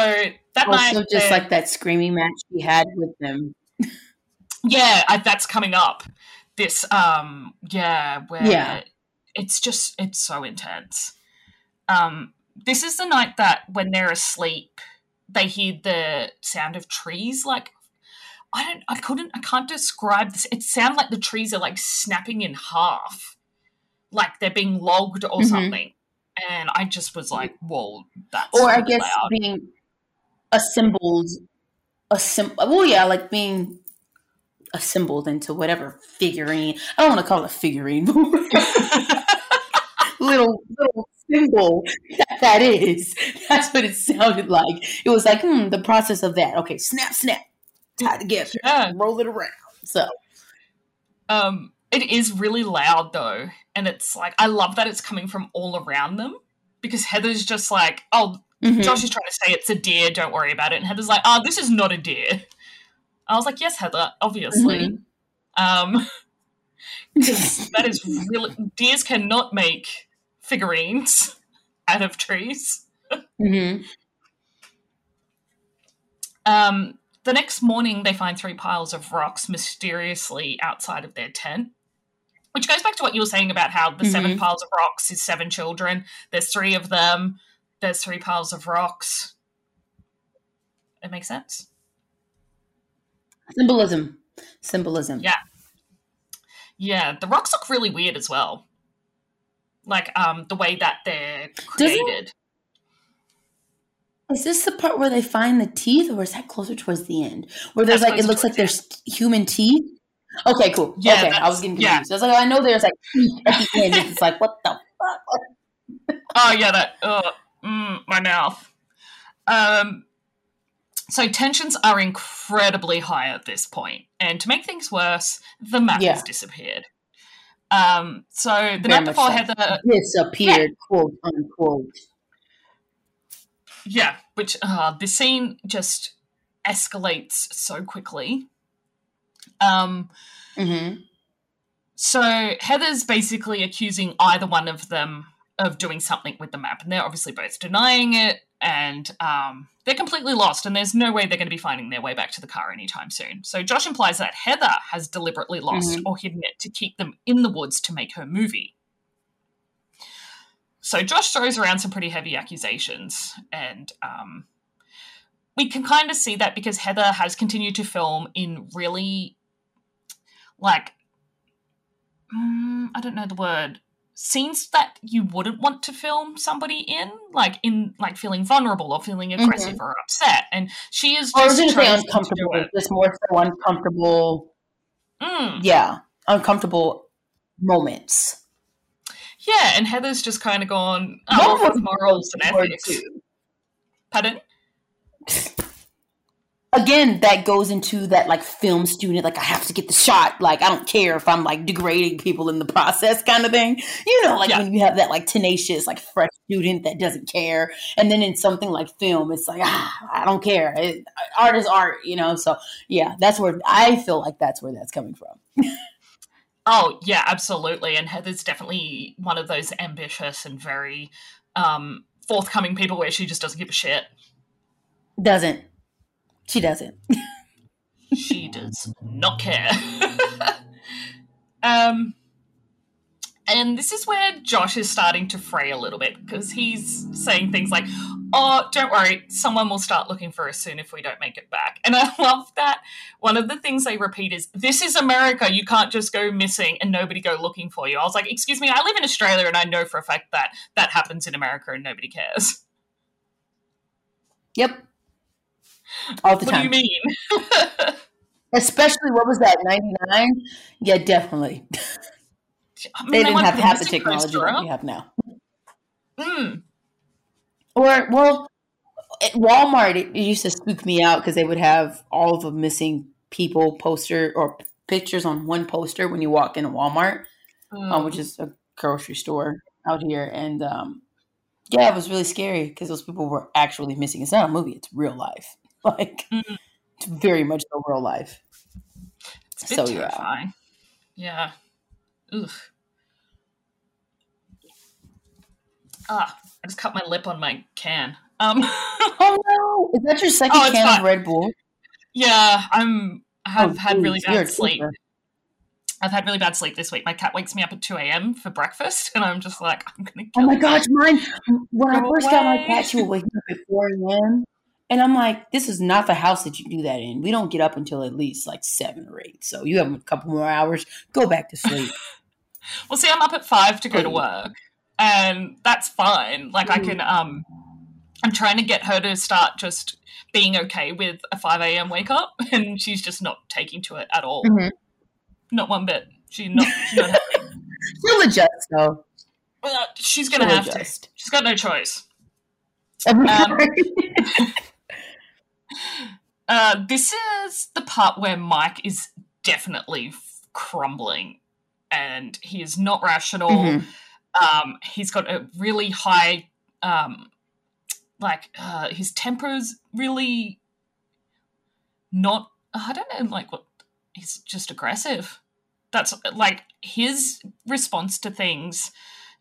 Speaker 1: that
Speaker 2: also
Speaker 1: night,
Speaker 2: just like that screaming match she had with them
Speaker 1: yeah, I, that's coming up. This, um, yeah, where
Speaker 2: yeah.
Speaker 1: it's just it's so intense. Um, this is the night that when they're asleep, they hear the sound of trees. Like I don't, I couldn't, I can't describe this. It sounds like the trees are like snapping in half, like they're being logged or mm-hmm. something. And I just was like, "Whoa, that's."
Speaker 2: Or I guess loud. being assembled, assemb- Well, yeah, like being assembled into whatever figurine. I don't want to call it a figurine, little little symbol that, that is. That's what it sounded like. It was like, hmm, the process of that. Okay, snap, snap, tie together, yeah. roll it around. So,
Speaker 1: um, it is really loud though, and it's like I love that it's coming from all around them. because Heather's just like, oh,
Speaker 2: Mhm.
Speaker 1: Josh is trying to say it's a deer, don't worry about it. And Heather's like, oh, this is not a deer. I was like, yes, Heather, obviously.
Speaker 2: Mhm.
Speaker 1: Um, that is really, deers cannot make figurines out of trees.
Speaker 2: Mhm.
Speaker 1: Um, the next morning, they find three piles of rocks mysteriously outside of their tent. Which goes back to what you were saying about how the seven
Speaker 2: Mhm.
Speaker 1: piles of rocks is seven children. There's three of them. There's three piles of rocks. It makes sense.
Speaker 2: Symbolism. Symbolism.
Speaker 1: Yeah. Yeah, the rocks look really weird as well. Like um the way that they're created.
Speaker 2: Is this the part where they find the teeth, or is that closer towards the end? Where there's
Speaker 1: That's
Speaker 2: like it looks like there's human teeth. Okay, cool.
Speaker 1: Yeah,
Speaker 2: okay, I was getting
Speaker 1: yeah.
Speaker 2: confused. I was like, I know there's like teeth at the end. It's like, what the fuck?
Speaker 1: Oh yeah, that uh, mm, my mouth. Um, so tensions are incredibly high at this point, and to make things worse, the map
Speaker 2: Yeah.
Speaker 1: has disappeared. Um, so the
Speaker 2: Very
Speaker 1: night before
Speaker 2: so.
Speaker 1: Heather,
Speaker 2: Disappeared, quote unquote.
Speaker 1: yeah, which uh, the scene just escalates so quickly. Um,
Speaker 2: hmm
Speaker 1: So Heather's basically accusing either one of them of doing something with the map, and they're obviously both denying it, and um, they're completely lost, and there's no way they're going to be finding their way back to the car anytime soon. So Josh implies that Heather has deliberately lost
Speaker 2: Mhm.
Speaker 1: or hidden it to keep them in the woods to make her movie. So Josh throws around some pretty heavy accusations, and um, we can kind of see that because Heather has continued to film in really, like, mm, I don't know the word, scenes that you wouldn't want to film somebody in, like in like feeling vulnerable or feeling aggressive or upset, and she is.
Speaker 2: I was
Speaker 1: just
Speaker 2: going to say
Speaker 1: chosen to do
Speaker 2: uncomfortable. Just more so uncomfortable.
Speaker 1: Mm.
Speaker 2: Yeah, uncomfortable moments.
Speaker 1: Yeah, and Heather's just kind of gone, oh, morals and ethics. Pardon?
Speaker 2: Again, that goes into that like film student, like I have to get the shot. Like I don't care if I'm like degrading people in the process, kind of thing. You know, like
Speaker 1: Yeah.
Speaker 2: when you have that like tenacious, like fresh student that doesn't care, and then in something like film, it's like ah, I don't care. It, art is art, you know. So yeah, that's where I feel like that's where that's coming from.
Speaker 1: Oh, yeah, absolutely. And Heather's definitely one of those ambitious and very um, forthcoming people where she just doesn't give a shit.
Speaker 2: Doesn't she? Doesn't.
Speaker 1: She does not care. um, and this is where Josh is starting to fray a little bit because he's saying things like, Oh, don't worry, someone will start looking for us soon if we don't make it back. And I love that. One of the things they repeat is, This is America. You can't just go missing and nobody go looking for you. I was like, Excuse me, I live in Australia and I know for a fact that that happens in America and nobody cares.
Speaker 2: Yep. All the
Speaker 1: what
Speaker 2: time.
Speaker 1: do you mean?
Speaker 2: Especially what was that? Ninety nine. Yeah, definitely.
Speaker 1: I mean,
Speaker 2: They didn't have half the technology that we have now.
Speaker 1: Mm.
Speaker 2: Or well, at Walmart it, used to spook me out because they would have all of the missing people poster or pictures on one poster when you walk into Walmart, um, which is a grocery store out here, and um, yeah, it was really scary because those people were actually missing. It's not a movie; it's real life. Like
Speaker 1: Mhm.
Speaker 2: very much so real life.
Speaker 1: It's a bit
Speaker 2: So, yeah.
Speaker 1: terrifying. Yeah. Ugh. Ah, I just cut my lip on my can. Um,
Speaker 2: Oh no! Is that your second
Speaker 1: Oh,
Speaker 2: can
Speaker 1: fine.
Speaker 2: of Red Bull?
Speaker 1: yeah, I'm. I have
Speaker 2: Oh,
Speaker 1: had really
Speaker 2: geez, you're
Speaker 1: bad sleep. I've had really bad sleep this week. My cat wakes me up at two a.m. for breakfast, and I'm just like, I'm gonna
Speaker 2: Oh my gosh, mine. When I
Speaker 1: Go
Speaker 2: first got my cat, she would wake me up at 4 a.m. And I'm like, this is not the house that you do that in. We don't get up until at least like 7 or 8. So you have a couple more hours. Go back to sleep.
Speaker 1: Well, see, I'm up at five to go to work, and that's fine. Like, I
Speaker 2: Mhm.
Speaker 1: can. Um, I'm trying to get her to start just being okay with a five a.m. wake up, and she's just not taking to it at all.
Speaker 2: Mhm.
Speaker 1: Not one bit. She's not. She's, not.
Speaker 2: She'll adjust, though.
Speaker 1: Uh, she's gonna
Speaker 2: She'll
Speaker 1: have to. She's got no choice.
Speaker 2: Um,
Speaker 1: Uh, this is the part where Mike is definitely f- crumbling, and he is not rational.
Speaker 2: Mhm.
Speaker 1: Um, he's got a really high um, like uh, his temper's really not. I don't know, like what he's just aggressive. That's like his response to things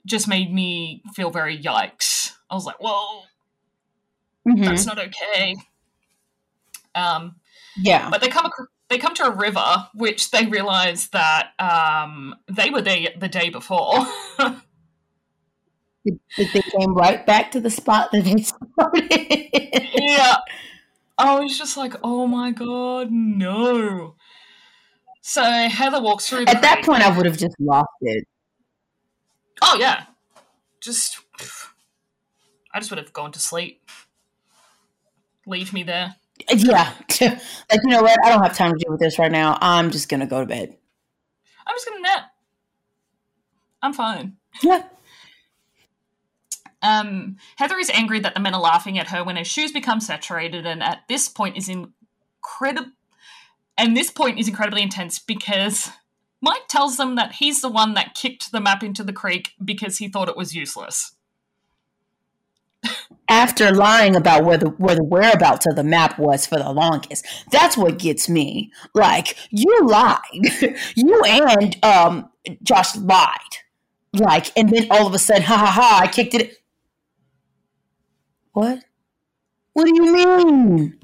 Speaker 1: just made me feel very yikes. I was like, whoa, mm-hmm. that's not okay. Um,
Speaker 2: yeah,
Speaker 1: but they come ac- they come to a river, which they realize that um, they were there the day before.
Speaker 2: they came right back to the spot that they started.
Speaker 1: yeah, I was just like, oh my god, no. So Heather walks through.
Speaker 2: At that point, I would have just lost it.
Speaker 1: Oh yeah, just I just would have gone to sleep. Leave me there.
Speaker 2: Yeah, like you know what? I don't have time to deal with this right now. I'm just gonna go to bed.
Speaker 1: I'm just gonna nap. I'm fine.
Speaker 2: Yeah.
Speaker 1: Um, Heather is angry that the men are laughing at her when her shoes become saturated, and at this point is incredible. And this point is incredibly intense because Mike tells them that he's the one that kicked the map into the creek because he thought it was useless.
Speaker 2: After lying about where the where the whereabouts of the map was for the longest, that's what gets me. Like you lied, you and um Josh lied, like, and then all of a sudden, ha ha ha! I kicked it. What? What do you mean?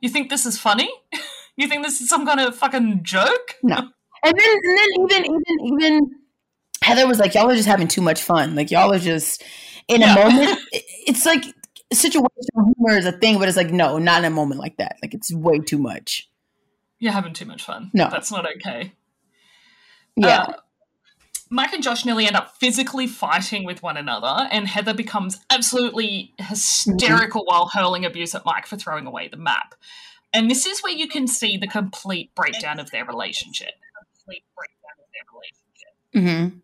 Speaker 1: You think this is funny? You think this is some kind of fucking joke?
Speaker 2: No. And then, and then even, even, even Heather was like, y'all are just having too much fun. Like y'all are just in yeah. a moment. It's like situational humor is a thing, but it's like, no, not in a moment like that. Like it's way too much.
Speaker 1: You're having too much fun.
Speaker 2: No.
Speaker 1: That's not okay.
Speaker 2: Yeah. Uh,
Speaker 1: Mike and Josh nearly end up physically fighting with one another, and Heather becomes absolutely hysterical mm-hmm. while hurling abuse at Mike for throwing away the map. And this is where you can see the complete breakdown of their relationship.
Speaker 2: Mm-hmm.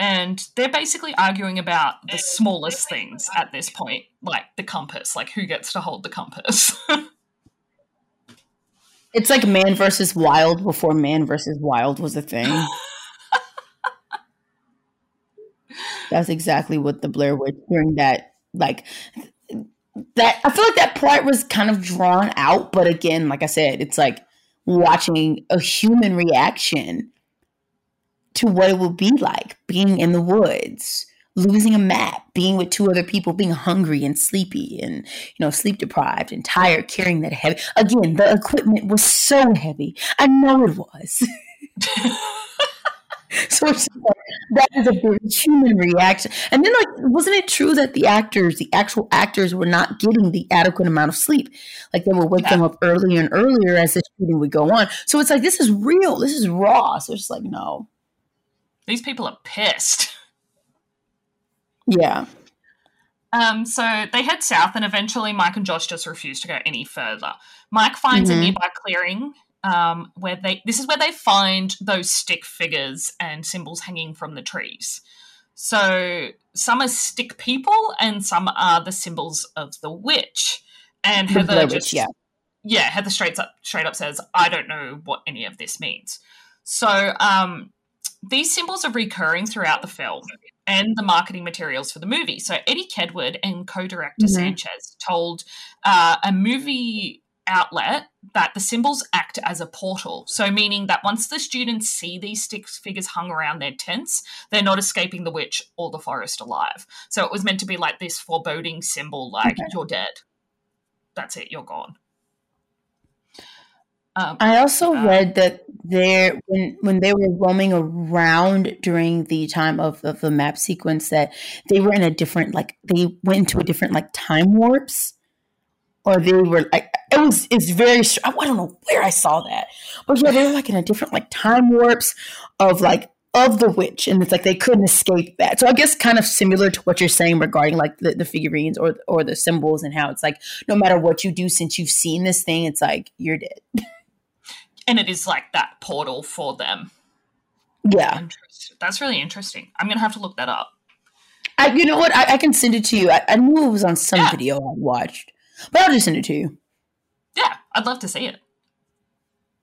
Speaker 1: And they're basically arguing about the smallest things at this point, like the compass, like who gets to hold the compass.
Speaker 2: it's like man versus wild before man versus wild was a thing. That's exactly what the Blair Witch during that like that I feel like that part was kind of drawn out, but again, like I said, it's like watching a human reaction to what it will be like being in the woods, losing a map, being with two other people, being hungry and sleepy and you know sleep deprived and tired, carrying that heavy. Again, the equipment was so heavy. I know it was. so it's like, that is a very human reaction. And then, like, wasn't it true that the actors, the actual actors, were not getting the adequate amount of sleep? Like, they would wake yeah. them up earlier and earlier as the shooting would go on. So it's like, this is real. This is raw. So it's just like, no.
Speaker 1: These people are pissed.
Speaker 2: Yeah.
Speaker 1: Um, so they head south, and eventually Mike and Josh just refuse to go any further. Mike finds mm-hmm. a nearby clearing um, where they this is where they find those stick figures and symbols hanging from the trees. So some are stick people, and some are the symbols of the witch. And Heather the just
Speaker 2: yeah.
Speaker 1: yeah, Heather straight up straight up says, "I don't know what any of this means." So um, these symbols are recurring throughout the film and the marketing materials for the movie. So Eddie Kedward and co-director mm-hmm. Sanchez told uh, a movie outlet that the symbols act as a portal. So, meaning that once the students see these stick figures hung around their tents, they're not escaping the witch or the forest alive. So, it was meant to be like this foreboding symbol, like okay. you're dead. That's it, you're gone.
Speaker 2: Um, I also uh, read that there when when they were roaming around during the time of, of the map sequence that they were in a different like they went into a different like time warps or they were like it was it's very I don't know where I saw that, but yeah, they were like in a different like time warps of like of the witch, and it's like they couldn't escape that. So I guess kind of similar to what you're saying regarding like the, the figurines or or the symbols and how it's like no matter what you do since you've seen this thing, it's like you're dead.
Speaker 1: And it is like that portal for them.
Speaker 2: Yeah,
Speaker 1: that's really interesting. I'm gonna have to look that up.
Speaker 2: I, you know what? I, I can send it to you. I, I knew it was on some yeah. video I watched. But I'll just send it to you.
Speaker 1: Yeah, I'd love to see it.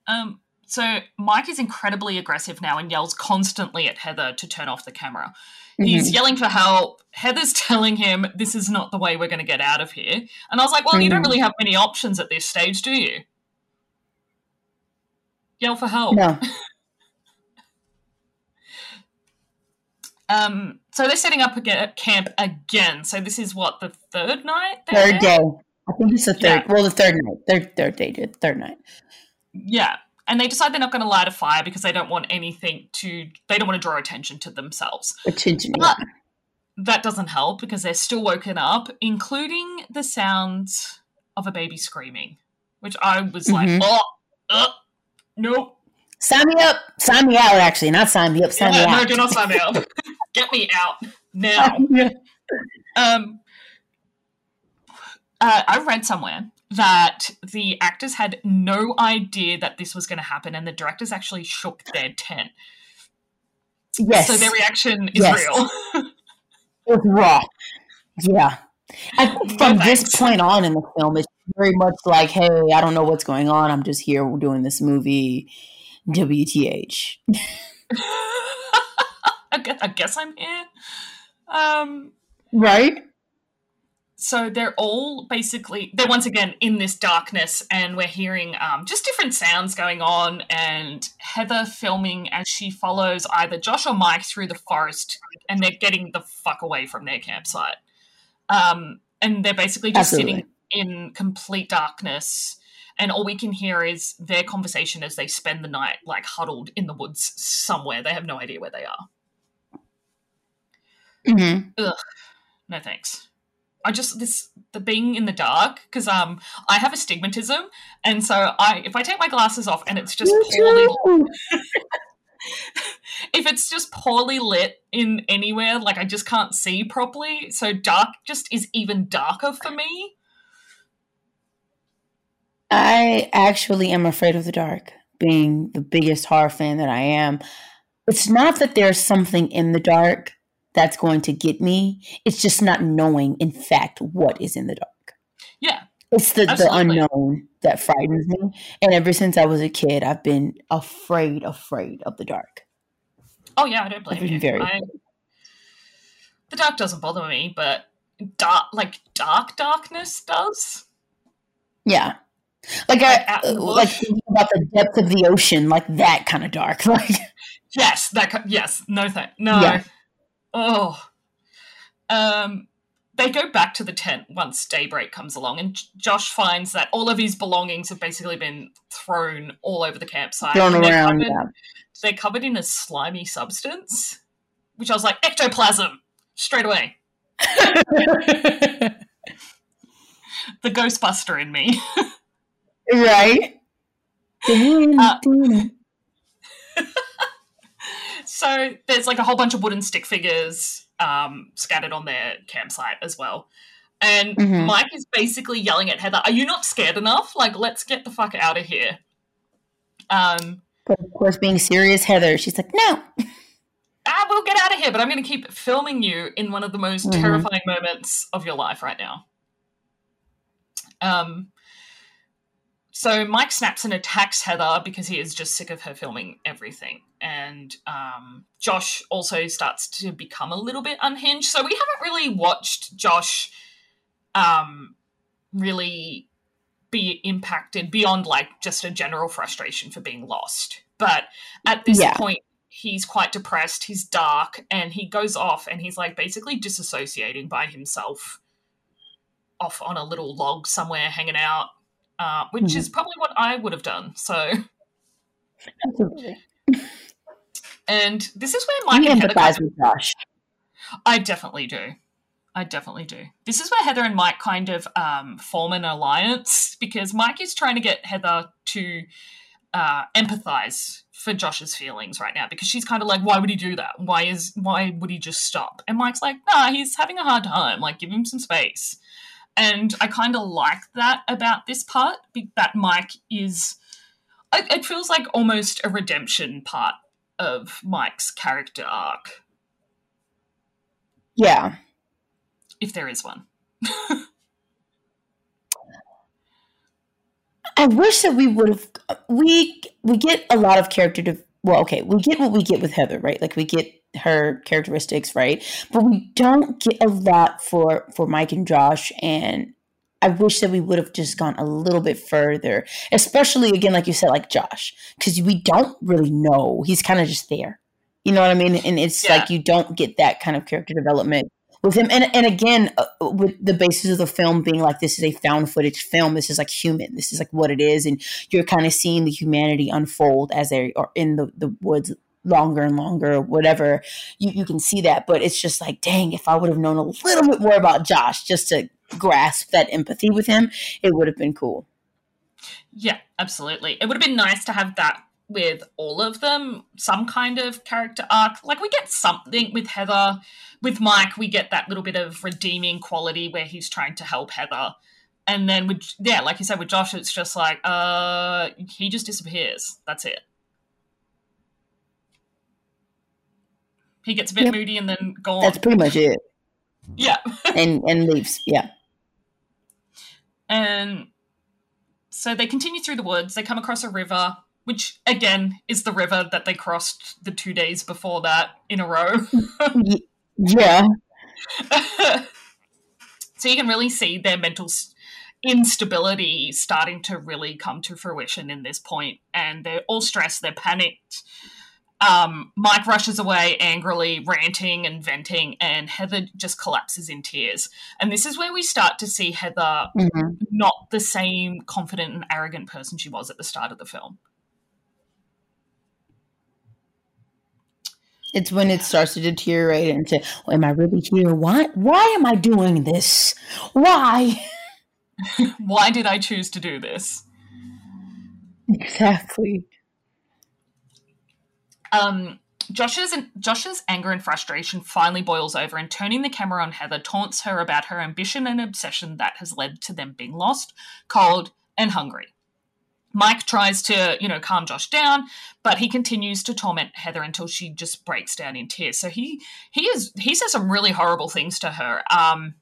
Speaker 1: Um, So Mike is incredibly aggressive now and yells constantly at Heather to turn off the camera. He's
Speaker 2: Mhm.
Speaker 1: yelling for help. Heather's telling him this is not the way we're going to get out of here. And I was like, well, you don't
Speaker 2: Mhm.
Speaker 1: really have many options at this stage, do you? Yell for help.
Speaker 2: No.
Speaker 1: Um, so they're setting up a camp again. So this is what the third night.
Speaker 2: Third day. I think it's the third.
Speaker 1: Yeah.
Speaker 2: Well, the third night. Third third day. Third night.
Speaker 1: Yeah. And they decide they're not going to light a fire because they don't want anything to, they don't want to draw attention to themselves.
Speaker 2: Attention.
Speaker 1: But that doesn't help because they're still woken up, including the sounds of a baby screaming, which I was like,
Speaker 2: Mhm.
Speaker 1: oh, uh, nope.
Speaker 2: Sign me up. Sign me out. Actually, not sign me up. Sign
Speaker 1: Yeah,
Speaker 2: me
Speaker 1: no,
Speaker 2: out.
Speaker 1: do not sign me up. Get me out now. Um, uh, I read somewhere that the actors had no idea that this was going to happen, and the directors actually shook their tent.
Speaker 2: Yes.
Speaker 1: So their reaction is
Speaker 2: Yes.
Speaker 1: real.
Speaker 2: It's raw. Yeah. I think
Speaker 1: No
Speaker 2: from this point on in the film, it's very much like, hey, I don't know what's going on. I'm just here doing this movie. WTH.
Speaker 1: I, guess, I guess I'm here. Um,
Speaker 2: Right?
Speaker 1: so they're all basically they're once again in this darkness and we're hearing um, just different sounds going on and heather filming as she follows either josh or mike through the forest and they're getting the fuck away from their campsite um, and they're basically just
Speaker 2: Absolutely.
Speaker 1: sitting in complete darkness and all we can hear is their conversation as they spend the night like huddled in the woods somewhere. They have no idea where they are.
Speaker 2: Mm-hmm.
Speaker 1: no thanks. I just this the being in the dark because um i have astigmatism and so i if i take my glasses off and it's just poorly if it's just poorly lit in anywhere like i just can't see properly so dark just is even darker for me
Speaker 2: I actually am afraid of the dark, being the biggest horror fan that I am. It's not that there's something in the dark that's going to get me, it's just not knowing, in fact, what is in the dark.
Speaker 1: yeah
Speaker 2: It's the, the unknown that frightens me. And ever since I was a kid, I've been afraid, afraid of the dark.
Speaker 1: oh yeah i don't blame you
Speaker 2: very
Speaker 1: I, the dark doesn't bother me but dark like dark darkness does
Speaker 2: Yeah. Like
Speaker 1: Like
Speaker 2: I
Speaker 1: the
Speaker 2: uh, like thinking about the depth of the ocean, like that kind of dark. Like
Speaker 1: Yes, that yes, no thank no.
Speaker 2: Yeah.
Speaker 1: Oh. Um they go back to the tent once daybreak comes along and Josh finds that all of his belongings have basically been thrown all over the campsite.
Speaker 2: thrown around.
Speaker 1: Covered, They're covered in a slimy substance, which I was like ectoplasm straight away. The Ghostbuster in me.
Speaker 2: right?
Speaker 1: Uh, so there's like a whole bunch of wooden stick figures um, scattered on their campsite as well. And
Speaker 2: Mhm.
Speaker 1: Mike is basically yelling at Heather, Are you not scared enough? Like, let's get the fuck out of here. Um,
Speaker 2: but of course, being serious, Heather, she's like, no.
Speaker 1: ah, we'll get out of here, but I'm going to keep filming you in one of the most
Speaker 2: Mhm.
Speaker 1: terrifying moments of your life right now. Um, so Mike snaps and attacks Heather because he is just sick of her filming everything. And um, Josh also starts to become a little bit unhinged. So we haven't really watched Josh um, really be impacted beyond like just a general frustration for being lost. But at this
Speaker 2: Yeah.
Speaker 1: point, he's quite depressed, he's dark, and he goes off and he's like basically disassociating by himself off on a little log somewhere hanging out, uh, which
Speaker 2: Mhm.
Speaker 1: is probably what I would have done. So,
Speaker 2: Absolutely.
Speaker 1: and this is where Mike
Speaker 2: You
Speaker 1: and Heather
Speaker 2: empathize
Speaker 1: of
Speaker 2: with Josh.
Speaker 1: I definitely do. I definitely do. This is where Heather and Mike kind of um, form an alliance because Mike is trying to get Heather to uh, empathize for Josh's feelings right now because she's kind of like, why would he do that? Why is why would he just stop? And Mike's like, nah, he's having a hard time. Like, give him some space. And I kind of like that about this part. That Mike is. It, it feels like almost a redemption part of Mike's character arc,
Speaker 2: Yeah.
Speaker 1: if there is one.
Speaker 2: I wish that we would have we we get a lot of character to well, okay, we get what we get with Heather, right? Like we get her characteristics, right? But we don't get a lot for for Mike and Josh and I wish that we would have just gone a little bit further, especially again, like you said, like Josh, because we don't really know. He's kind of just there. You know what I mean? And it's yeah. like you don't get that kind of character development with him. And and again, uh, with the basis of the film being like this is a found footage film. This is like human. This is like what it is, and you're kind of seeing the humanity unfold as they are in the the woods longer and longer, whatever. You you can see that, but it's just like, dang, if I would have known a little bit more about Josh, just to grasp that empathy with him, it would have been cool.
Speaker 1: Yeah, absolutely. It would have been nice to have that with all of them, some kind of character arc. Like we get something with Heather, with Mike, we get that little bit of redeeming quality where he's trying to help Heather. And then with yeah, like you said with Josh, it's just like uh he just disappears. That's it. He gets a bit yep. moody and then gone.
Speaker 2: That's pretty much it.
Speaker 1: Yeah.
Speaker 2: and and leaves. Yeah.
Speaker 1: And so they continue through the woods. They come across a river which again is the river that they crossed the two days before that in a row.
Speaker 2: yeah.
Speaker 1: so you can really see their mental instability starting to really come to fruition in this point, and they're all stressed, they're panicked. Um, Mike rushes away angrily, ranting and venting, and Heather just collapses in tears. And this is where we start to see Heather mm-hmm. not the same confident and arrogant person she was at the start of the film.
Speaker 2: It's when it starts to deteriorate into, well, am I really here? Why? Why am I doing this? Why?
Speaker 1: Why did I choose to do this?
Speaker 2: Exactly.
Speaker 1: Um, Josh's Josh's anger and frustration finally boils over, and turning the camera on Heather taunts her about her ambition and obsession that has led to them being lost, cold, and hungry. Mike tries to, you know, calm Josh down, but he continues to torment Heather until she just breaks down in tears. So he he is he says some really horrible things to her. Um,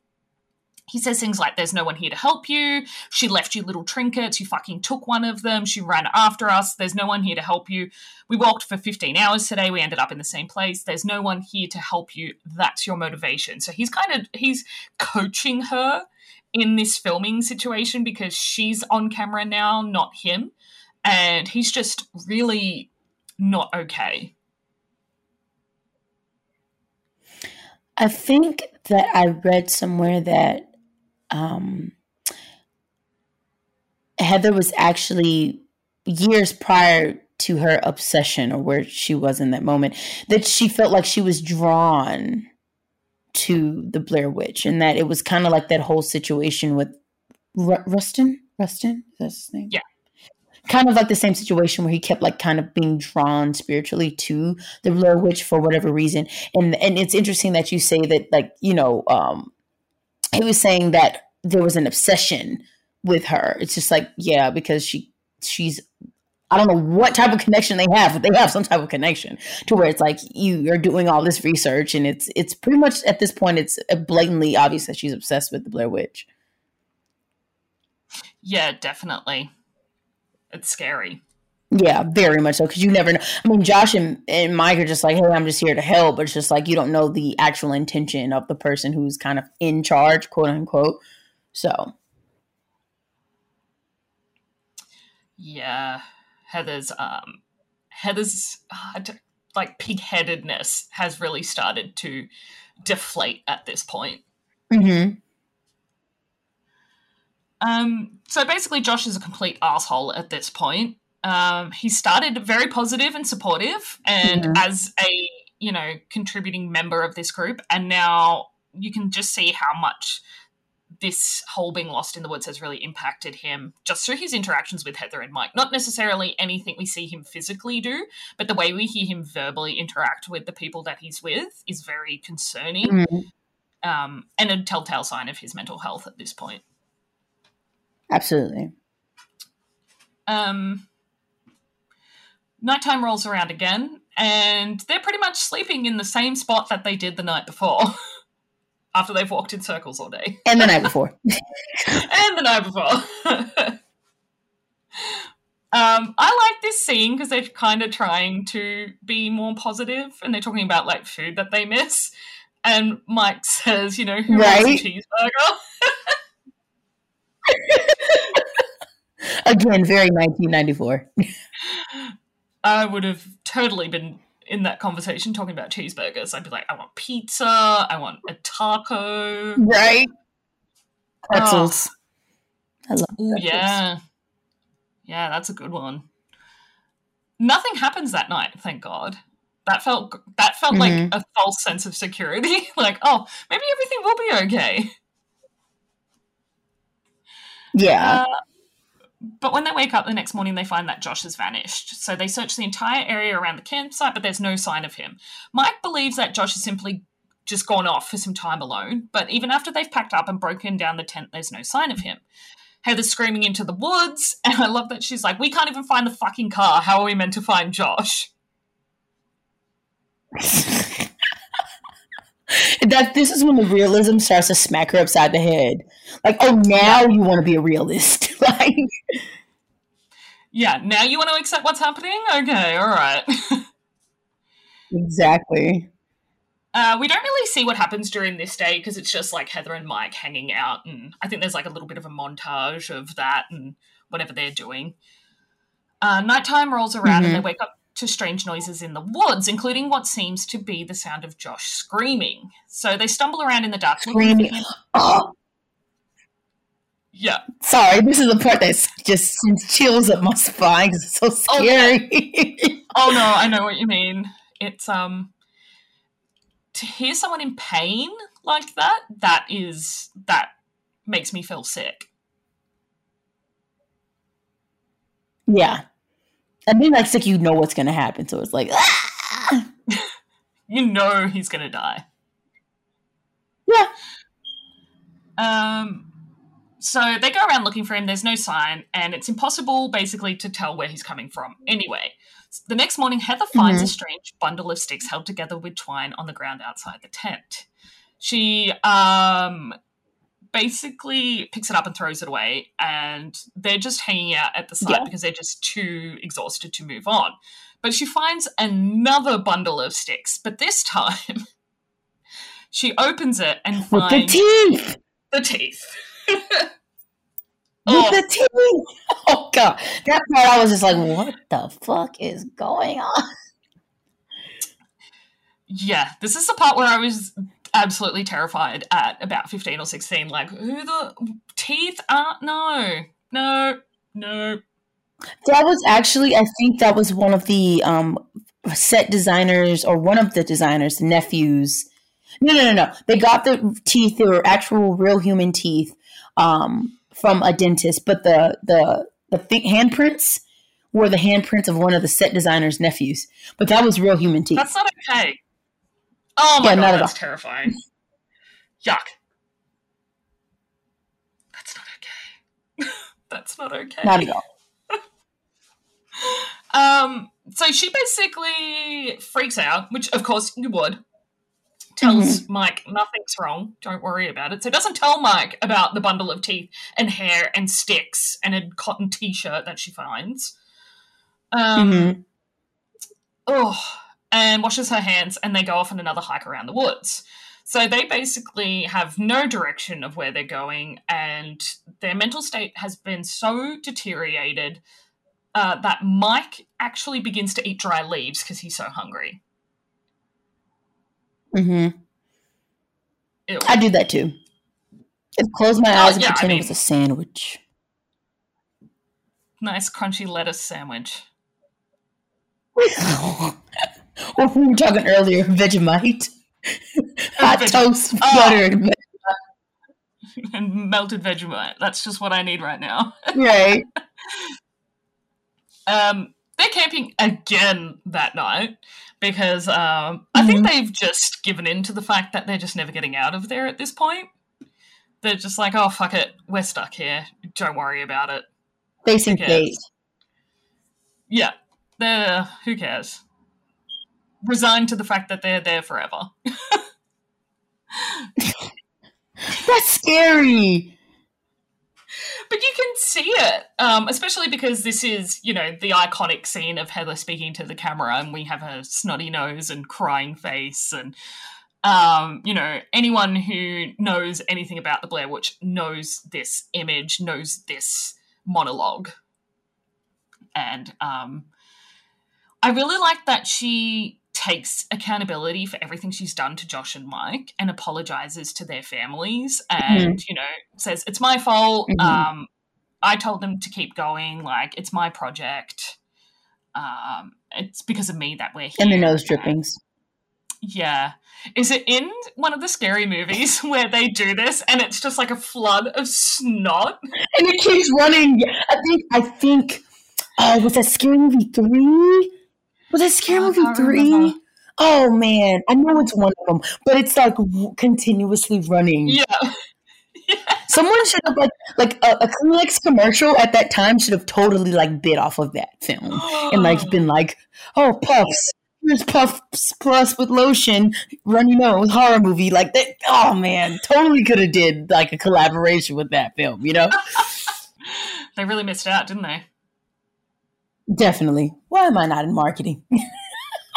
Speaker 1: he says things like, There's no one here to help you. She left you little trinkets. You fucking took one of them. She ran after us. There's no one here to help you. We walked for 15 hours today. We ended up in the same place. There's no one here to help you. That's your motivation. So he's kind of, he's coaching her in this filming situation because she's on camera now, not him. And he's just really not okay.
Speaker 2: I think that I read somewhere that um, Heather was actually years prior to her obsession or where she was in that moment, that she felt like she was drawn to the Blair Witch, and that it was kind of like that whole situation with R- Rustin. Rustin, is that his name?
Speaker 1: Yeah.
Speaker 2: Kind of like the same situation where he kept like kind of being drawn spiritually to the Blair Witch for whatever reason, and and it's interesting that you say that like you know um, he was saying that there was an obsession with her. It's just like yeah, because she she's I don't know what type of connection they have, but they have some type of connection to where it's like you are doing all this research, and it's it's pretty much at this point it's blatantly obvious that she's obsessed with the Blair Witch.
Speaker 1: Yeah, definitely. It's scary.
Speaker 2: Yeah, very much so. Because you never know. I mean, Josh and, and Mike are just like, hey, I'm just here to help. But it's just like you don't know the actual intention of the person who's kind of in charge, quote unquote. So.
Speaker 1: Yeah. Heather's um, Heather's uh, like pigheadedness has really started to deflate at this point.
Speaker 2: Mm-hmm.
Speaker 1: Um, so basically, Josh is a complete asshole at this point. Um, he started very positive and supportive, and mm-hmm. as a you know contributing member of this group, and now you can just see how much this whole being lost in the woods has really impacted him just through his interactions with Heather and Mike. Not necessarily anything we see him physically do, but the way we hear him verbally interact with the people that he's with is very concerning mm-hmm. um, and a telltale sign of his mental health at this point.
Speaker 2: Absolutely.
Speaker 1: Um, nighttime rolls around again, and they're pretty much sleeping in the same spot that they did the night before. after they've walked in circles all day.
Speaker 2: And the night before.
Speaker 1: and the night before. Um, I like this scene because they're kind of trying to be more positive, and they're talking about like food that they miss. And Mike says, "You know, who right? wants a cheeseburger?"
Speaker 2: Again, very 1994.
Speaker 1: I would have totally been in that conversation talking about cheeseburgers. I'd be like, I want pizza, I want a taco.
Speaker 2: Right. Pretzels.
Speaker 1: Oh. I love Ooh, yeah. Yeah, that's a good one. Nothing happens that night, thank God. That felt that felt mm-hmm. like a false sense of security. like, oh, maybe everything will be okay.
Speaker 2: Yeah. Uh,
Speaker 1: but when they wake up the next morning, they find that Josh has vanished. So they search the entire area around the campsite, but there's no sign of him. Mike believes that Josh has simply just gone off for some time alone, but even after they've packed up and broken down the tent, there's no sign of him. Heather's screaming into the woods, and I love that she's like, We can't even find the fucking car. How are we meant to find Josh?
Speaker 2: that this is when the realism starts to smack her upside the head. Like, oh, now you want to be a realist. like,
Speaker 1: yeah, now you want to accept what's happening? Okay, all right.
Speaker 2: exactly.
Speaker 1: Uh, we don't really see what happens during this day because it's just like Heather and Mike hanging out, and I think there's like a little bit of a montage of that and whatever they're doing. Uh, nighttime rolls around mm-hmm. and they wake up to strange noises in the woods, including what seems to be the sound of Josh screaming. So they stumble around in the dark.
Speaker 2: Screaming. Oh.
Speaker 1: Yeah.
Speaker 2: Sorry, this is the part that just sends chills up my spine because it's so scary.
Speaker 1: Oh, oh no, I know what you mean. It's um to hear someone in pain like that, that is that makes me feel sick.
Speaker 2: Yeah. And then like sick, you know what's gonna happen. So it's like ah!
Speaker 1: you know he's gonna die.
Speaker 2: Yeah.
Speaker 1: Um so they go around looking for him, there's no sign, and it's impossible basically to tell where he's coming from. Anyway, the next morning Heather finds mm-hmm. a strange bundle of sticks held together with twine on the ground outside the tent. She um basically picks it up and throws it away, and they're just hanging out at the site yeah. because they're just too exhausted to move on. But she finds another bundle of sticks, but this time she opens it and
Speaker 2: finds the teeth.
Speaker 1: The teeth.
Speaker 2: With oh. the teeth. Oh god, that part I was just like, what the fuck is going on?
Speaker 1: Yeah, this is the part where I was absolutely terrified at about 15 or 16. Like, who the teeth are? No, no, no.
Speaker 2: That was actually, I think that was one of the um, set designers or one of the designers' nephews. No, no, no, no. They got the teeth, they were actual real human teeth um, from a dentist, but the, the, the th- handprints were the handprints of one of the set designer's nephews. But that was real human teeth.
Speaker 1: That's not okay. Oh my yeah, god, that's terrifying. Yuck. That's not okay. that's not okay.
Speaker 2: Not at all.
Speaker 1: um, so she basically freaks out, which of course you would. Tells mm-hmm. Mike nothing's wrong, don't worry about it. So doesn't tell Mike about the bundle of teeth and hair and sticks and a cotton t-shirt that she finds. Um, mm-hmm. Oh, and washes her hands, and they go off on another hike around the woods. So they basically have no direction of where they're going, and their mental state has been so deteriorated uh, that Mike actually begins to eat dry leaves because he's so hungry.
Speaker 2: Mm-hmm. I do that too. Just close my eyes oh, and yeah, pretend I mean, it was a sandwich.
Speaker 1: Nice crunchy lettuce sandwich.
Speaker 2: what we were talking earlier, Vegemite. Hot Veg- toast, oh. butter, and
Speaker 1: Vegemite. and melted Vegemite. That's just what I need right now.
Speaker 2: right.
Speaker 1: Um, they're camping again that night because um. I think mm-hmm. they've just given in to the fact that they're just never getting out of there at this point. They're just like, oh, fuck it. We're stuck here. Don't worry about it.
Speaker 2: Fate.
Speaker 1: Yeah. They're, who cares? resigned to the fact that they're there forever.
Speaker 2: That's scary.
Speaker 1: But you can see it, um, especially because this is, you know, the iconic scene of Heather speaking to the camera, and we have her snotty nose and crying face, and um, you know, anyone who knows anything about the Blair Witch knows this image, knows this monologue, and um, I really like that she takes accountability for everything she's done to Josh and Mike and apologizes to their families and mm-hmm. you know says it's my fault. Mm-hmm. um I told them to keep going. Like it's my project. Um it's because of me that we're here
Speaker 2: and the nose drippings.
Speaker 1: Yeah. Is it in one of the scary movies where they do this and it's just like a flood of snot?
Speaker 2: And it keeps running. I think I think oh was that scary movie 3 was that Scary Movie oh, three? Oh man, I know it's one of them, but it's like continuously running.
Speaker 1: Yeah.
Speaker 2: Someone should have like like a, a Kleenex commercial at that time should have totally like bit off of that film and like been like, oh puffs, here's puffs plus with lotion, runny nose horror movie like that. Oh man, totally could have did like a collaboration with that film, you know?
Speaker 1: they really missed out, didn't they?
Speaker 2: Definitely. Why am I not in marketing?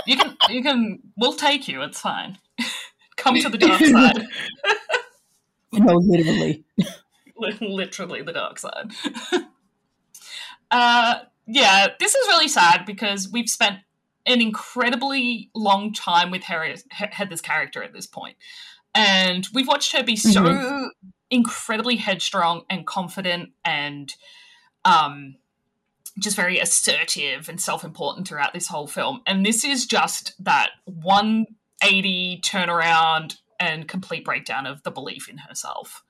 Speaker 1: you can, you can, we'll take you. It's fine. Come to the dark side.
Speaker 2: no, literally.
Speaker 1: literally the dark side. uh, yeah, this is really sad because we've spent an incredibly long time with Heather's character at this point. And we've watched her be so mm-hmm. incredibly headstrong and confident and um, just very assertive and self-important throughout this whole film. And this is just that 180 turnaround and complete breakdown of the belief in herself.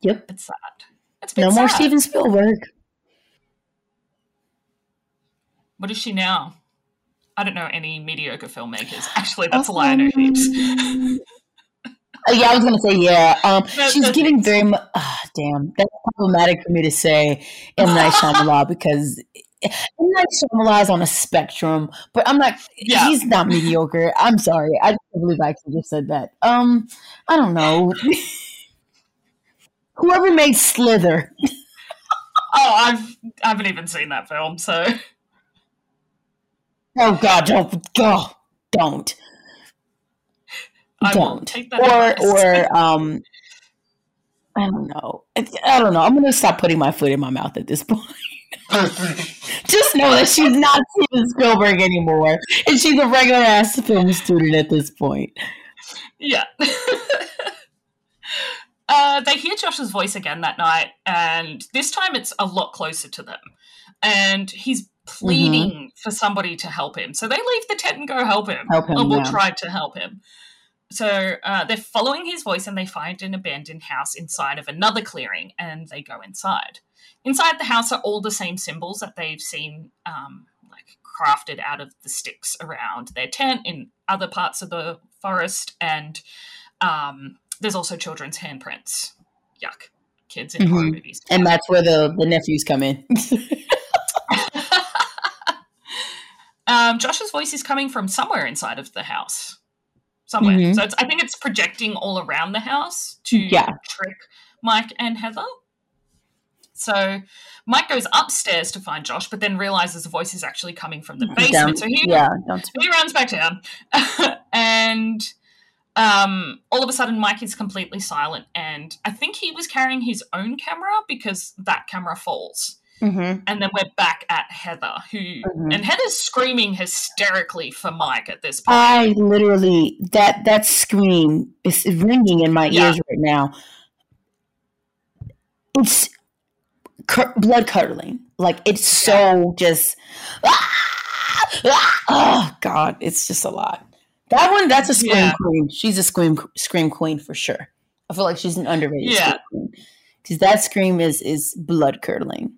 Speaker 2: Yep.
Speaker 1: It's sad. It's
Speaker 2: no more steven spielberg.
Speaker 1: What is she now? I don't know any mediocre filmmakers. Actually that's um, a lie i know heaps
Speaker 2: yeah, I was gonna say yeah. Um, she's giving very much. Oh, ah, damn, that's problematic for me to say M Night Shyamalan because M Night Shyamalan is on a spectrum, but I'm not. Yeah. He's not mediocre. I'm sorry. I can't believe I actually just said that. Um, I don't know. Whoever made Slither.
Speaker 1: oh, I've I haven't even seen that film, so.
Speaker 2: Oh God! Don't go! Don't.
Speaker 1: I don't. take that.
Speaker 2: Or or um, I don't know. I don't know. I'm gonna stop putting my foot in my mouth at this point. Just know that she's not Steven Spielberg anymore, and she's a regular ass film student at this point.
Speaker 1: Yeah. uh, they hear Josh's voice again that night, and this time it's a lot closer to them. And he's pleading mm-hmm. for somebody to help him. So they leave the tent and go help him.
Speaker 2: Help him.
Speaker 1: Will
Speaker 2: yeah.
Speaker 1: try to help him. So uh, they're following his voice and they find an abandoned house inside of another clearing and they go inside. Inside the house are all the same symbols that they've seen um, like crafted out of the sticks around their tent in other parts of the forest. And um, there's also children's handprints. Yuck. Kids in mm-hmm. horror movies.
Speaker 2: And that's where the, the nephews come in.
Speaker 1: um, Josh's voice is coming from somewhere inside of the house somewhere. Mm-hmm. So I think it's projecting all around the house to
Speaker 2: yeah.
Speaker 1: trick Mike and Heather. So Mike goes upstairs to find Josh, but then realizes the voice is actually coming from the basement. Down, so he,
Speaker 2: yeah,
Speaker 1: he runs back down. and um, all of a sudden, Mike is completely silent. And I think he was carrying his own camera because that camera falls.
Speaker 2: Mm-hmm.
Speaker 1: And then we're back at Heather, who mm-hmm. and Heather's screaming hysterically for Mike at this point.
Speaker 2: I literally that that scream is ringing in my yeah. ears right now. It's cur- blood curdling, like it's so just. Ah, ah, oh God, it's just a lot. That one, that's a scream yeah. queen. She's a scream scream queen for sure. I feel like she's an underrated yeah. because that scream is is blood curdling.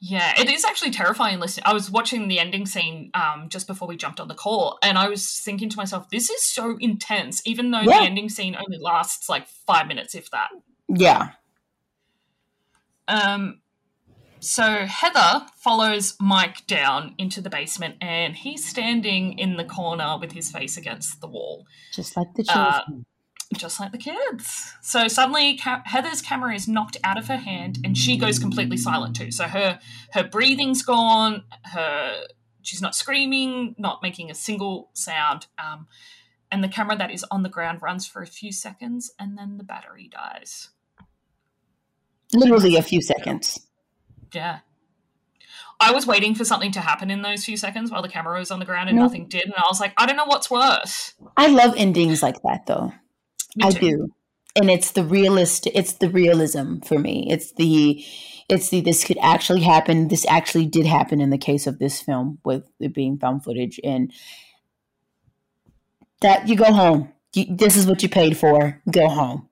Speaker 1: Yeah, it is actually terrifying listening. I was watching the ending scene um, just before we jumped on the call, and I was thinking to myself, this is so intense, even though yeah. the ending scene only lasts like five minutes, if that.
Speaker 2: Yeah.
Speaker 1: Um, so Heather follows Mike down into the basement, and he's standing in the corner with his face against the wall.
Speaker 2: Just like the children. Uh,
Speaker 1: just like the kids. So suddenly, Ca- Heather's camera is knocked out of her hand, and she goes completely silent too. So her her breathing's gone. Her she's not screaming, not making a single sound. Um, and the camera that is on the ground runs for a few seconds, and then the battery dies.
Speaker 2: Literally a few seconds.
Speaker 1: Yeah. I was waiting for something to happen in those few seconds while the camera was on the ground and nothing did. And I was like, I don't know what's worse.
Speaker 2: I love endings like that though. I do. And it's the realist it's the realism for me. It's the it's the this could actually happen. This actually did happen in the case of this film with it being found footage and that you go home. You, this is what you paid for. Go home.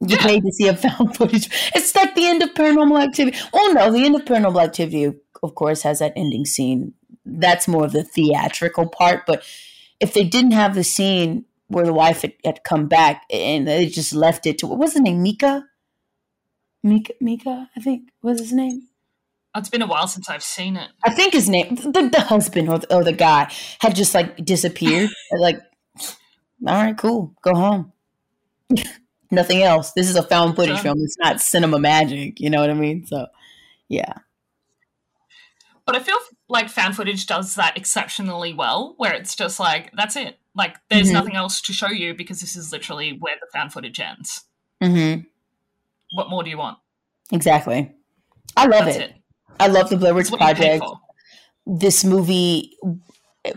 Speaker 2: You yeah. paid to see a found footage. It's like the end of Paranormal Activity. Oh no, the end of Paranormal Activity, of course, has that ending scene. That's more of the theatrical part. But if they didn't have the scene where the wife had, had come back and they just left it to what was the name? Micah? Micah Micah, I think was his name.
Speaker 1: It's been a while since I've seen it.
Speaker 2: I think his name, the, the husband or the, or the guy, had just like disappeared. like, all right, cool, go home. Nothing else. This is a found footage film. It's not cinema magic. You know what I mean? So, yeah.
Speaker 1: But I feel like found footage does that exceptionally well, where it's just like that's it. Like, there's mm-hmm. nothing else to show you because this is literally where the found footage ends.
Speaker 2: Mm-hmm.
Speaker 1: What more do you want?
Speaker 2: Exactly. I love it. it. I love the Blair Witch Project. This movie,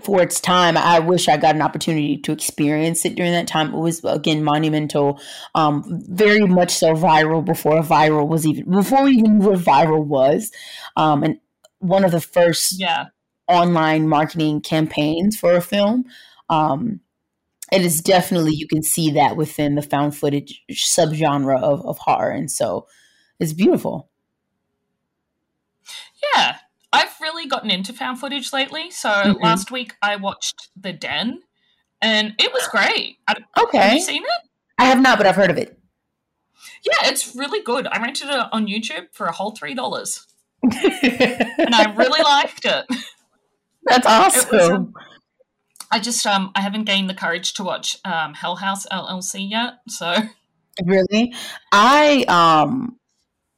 Speaker 2: for its time, I wish I got an opportunity to experience it during that time. It was again monumental, um, very much so viral before viral was even before we even knew what viral was, um, and one of the first
Speaker 1: yeah.
Speaker 2: online marketing campaigns for a film. Um, it is definitely you can see that within the found footage subgenre of, of horror and so it's beautiful.
Speaker 1: Yeah. I've really gotten into found footage lately. So mm-hmm. last week i watched the den and it was great.
Speaker 2: Okay
Speaker 1: have you seen it?
Speaker 2: I have not but i've heard of it.
Speaker 1: Yeah it's really good. I rented it on youtube for a whole three dollars and i really liked it
Speaker 2: that's awesome
Speaker 1: I just um I haven't gained the courage to watch um Hell House LLC yet. So
Speaker 2: really, I um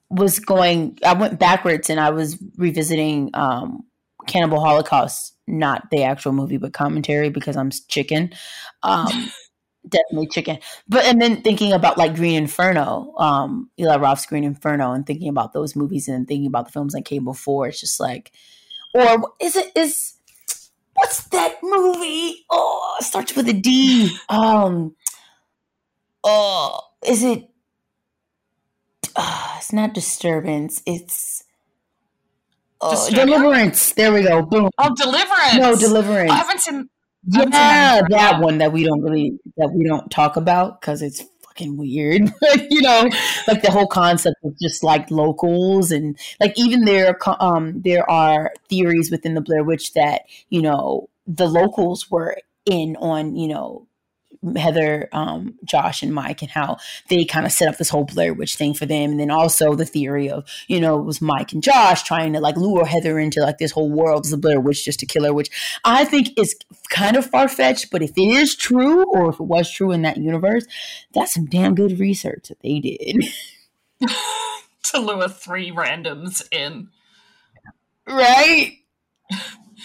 Speaker 2: was going. I went backwards and I was revisiting um Cannibal Holocaust, not the actual movie, but commentary because I'm chicken. Um, definitely chicken. But and then thinking about like Green Inferno, um, Eli Roth's Green Inferno, and thinking about those movies and thinking about the films that came before. It's just like, or is it is what's that movie? Oh, starts with a D. Um, oh, is it? Uh, it's not disturbance. It's oh, deliverance. There we go. Boom.
Speaker 1: Oh, deliverance.
Speaker 2: No, deliverance. I
Speaker 1: haven't seen.
Speaker 2: Yeah, that one that we don't really that we don't talk about because it's fucking weird. you know, like the whole concept of just like locals and like even there um there are theories within the Blair Witch that, you know, the locals were in on, you know, Heather, um, Josh, and Mike, and how they kind of set up this whole Blair Witch thing for them. And then also the theory of, you know, it was Mike and Josh trying to like lure Heather into like this whole world as a Blair Witch just to kill her, which I think is kind of far fetched. But if it is true, or if it was true in that universe, that's some damn good research that they did.
Speaker 1: to lure three randoms in.
Speaker 2: Right?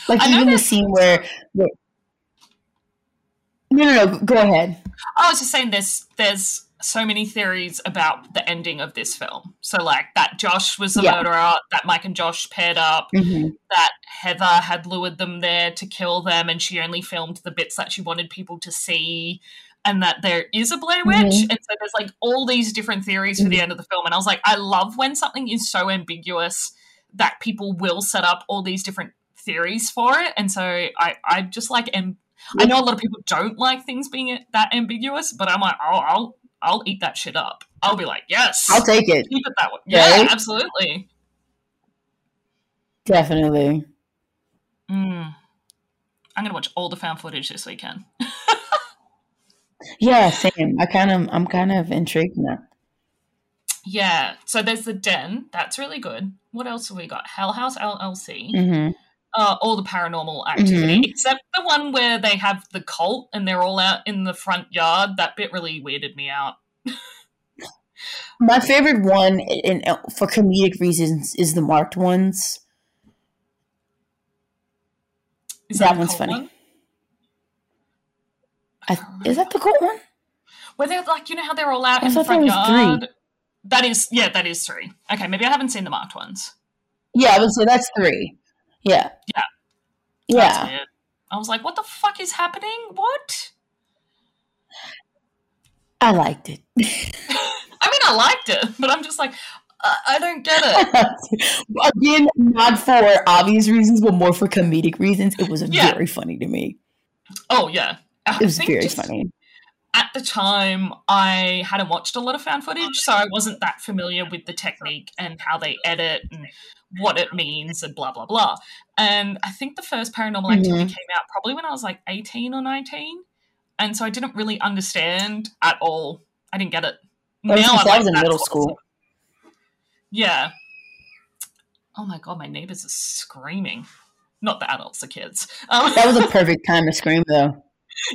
Speaker 2: Like even the scene where, where no, no, no. Go ahead.
Speaker 1: I was just saying, there's there's so many theories about the ending of this film. So, like that Josh was the yeah. murderer, that Mike and Josh paired up,
Speaker 2: mm-hmm.
Speaker 1: that Heather had lured them there to kill them, and she only filmed the bits that she wanted people to see, and that there is a Blair Witch. Mm-hmm. And so there's like all these different theories for mm-hmm. the end of the film. And I was like, I love when something is so ambiguous that people will set up all these different theories for it. And so I, I just like am I know a lot of people don't like things being that ambiguous, but I'm like, oh, I'll I'll eat that shit up. I'll be like, yes,
Speaker 2: I'll take it.
Speaker 1: Keep it that way. Yeah, absolutely.
Speaker 2: Definitely.
Speaker 1: Mm. I'm gonna watch all the found footage this weekend.
Speaker 2: yeah, same. I kind of, I'm kind of intrigued now.
Speaker 1: Yeah. So there's the Den. That's really good. What else have we got? Hell House LLC.
Speaker 2: Mm-hmm.
Speaker 1: Uh, all the paranormal activity,
Speaker 2: Mhm.
Speaker 1: except the one where they have the cult and they're all out in the front yard. That bit really weirded me out.
Speaker 2: My favorite one, and for comedic reasons, is the marked ones.
Speaker 1: Is
Speaker 2: That
Speaker 1: the
Speaker 2: one's funny.
Speaker 1: one?
Speaker 2: I, is that the cool one?
Speaker 1: Where they're like, you know how they're all out
Speaker 2: I
Speaker 1: in the front
Speaker 2: was three.
Speaker 1: yard? That is, yeah, that is three. Okay, maybe I haven't seen the marked ones.
Speaker 2: Yeah, I would say that's three. Yeah.
Speaker 1: Yeah.
Speaker 2: Yeah.
Speaker 1: I was like, what the fuck is happening? What?
Speaker 2: I liked it.
Speaker 1: I mean, I liked it, but I'm just like, I, I don't get it.
Speaker 2: Again, not for obvious reasons, but more for comedic reasons. It was
Speaker 1: Yeah.
Speaker 2: very funny to me.
Speaker 1: Oh yeah, I
Speaker 2: It was very
Speaker 1: just
Speaker 2: funny.
Speaker 1: At the time, I hadn't watched a lot of found footage, so I wasn't that familiar with the technique and how they edit and what it means and blah blah blah. And I think the first Paranormal Activity
Speaker 2: Mhm.
Speaker 1: came out probably when I was like eighteen or nineteen, and so I didn't really understand at all. I didn't get it.
Speaker 2: That was
Speaker 1: Now
Speaker 2: I
Speaker 1: like,
Speaker 2: was in
Speaker 1: "That's
Speaker 2: middle
Speaker 1: awesome."
Speaker 2: school.
Speaker 1: Yeah. Oh my god, my neighbors are screaming. Not the adults, the kids. Um,
Speaker 2: That was a perfect time to scream, though.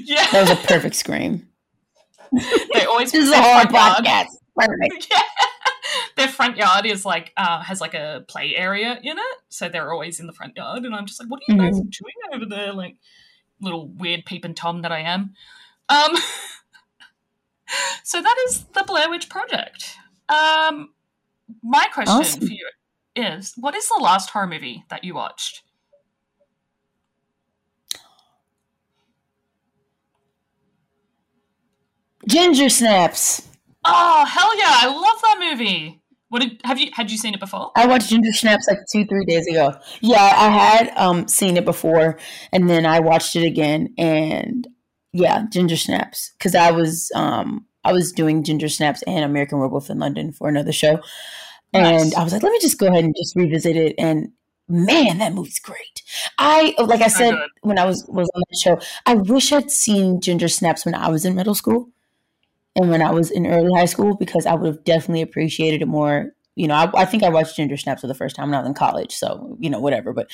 Speaker 1: yeah,
Speaker 2: That was a perfect scream.
Speaker 1: they always
Speaker 2: This is a horror podcast. Perfect.
Speaker 1: Yeah. Their front yard is like uh, has like a play area in it, so they're always in the front yard, and I'm just like, "What are you guys
Speaker 2: Mm-hmm.
Speaker 1: doing over there?" Like little weird peeping tom that I am. Um, so that is the Blair Witch Project. Um, my question
Speaker 2: Awesome.
Speaker 1: for you is: What is the last horror movie that you watched?
Speaker 2: Ginger snaps.
Speaker 1: Oh hell yeah! I love that movie. What did have you had you seen it before?
Speaker 2: I watched Ginger Snaps like two, three days ago. Yeah, I had um seen it before, and then I watched it again, and yeah, Ginger Snaps because I was um I was doing Ginger Snaps and American Werewolf in London for another show, and
Speaker 1: Nice.
Speaker 2: I was like, let me just go ahead and just revisit it, and man, that movie's great. I like I said when I was was on the show, I wish I'd seen Ginger Snaps when I was in middle school and when I was in early high school because I would have definitely appreciated it more. You know, I, I think I watched Ginger Snaps for the first time when I was in college, so you know, whatever. But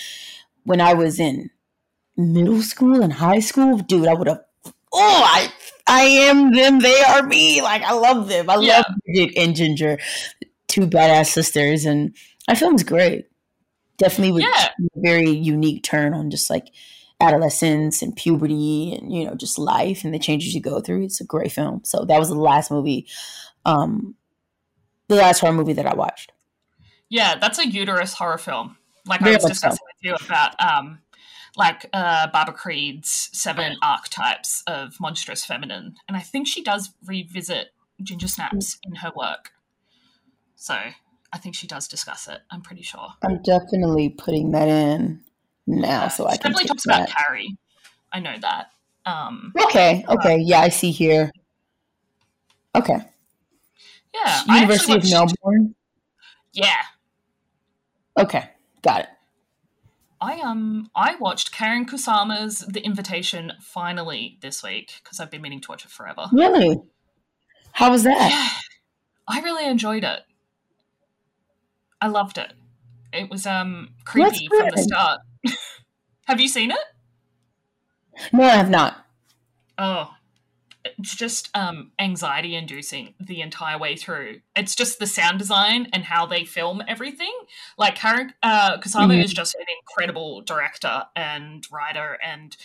Speaker 2: when I was in middle school and high school, dude, I would have. Oh, I I am them. They are me. Like I love them. I
Speaker 1: Yeah.
Speaker 2: love Bridget and Ginger, two badass sisters, and I feel it's great. Definitely with
Speaker 1: Yeah.
Speaker 2: a very unique turn on just like adolescence and puberty and you know just life and the changes you go through. It's a great film. So that was the last movie, um, the last horror movie that I watched.
Speaker 1: Yeah, that's a uterus horror film. Like I was
Speaker 2: much so.
Speaker 1: discussing with you about um like uh Barbara Creed's seven archetypes of monstrous feminine. And I think she does revisit Ginger Snaps in her work. So I think she does discuss it, I'm pretty sure.
Speaker 2: I'm definitely putting that in now, so I
Speaker 1: she definitely talks
Speaker 2: that.
Speaker 1: about Carrie. I know that. Um
Speaker 2: Okay, okay, yeah, I see here. Okay,
Speaker 1: yeah.
Speaker 2: University of Melbourne.
Speaker 1: Yeah.
Speaker 2: Okay, got it.
Speaker 1: I um I watched Karyn Kusama's The Invitation finally this week because I've been meaning to watch it forever.
Speaker 2: Really? How was that?
Speaker 1: Yeah, I really enjoyed it. I loved it. It was um creepy from the start. Have you seen it?
Speaker 2: No, I have not.
Speaker 1: Oh, it's just um anxiety inducing the entire way through. It's just the sound design and how they film everything. Like Karyn uh, Kusama
Speaker 2: Mhm.
Speaker 1: is just an incredible director and writer, and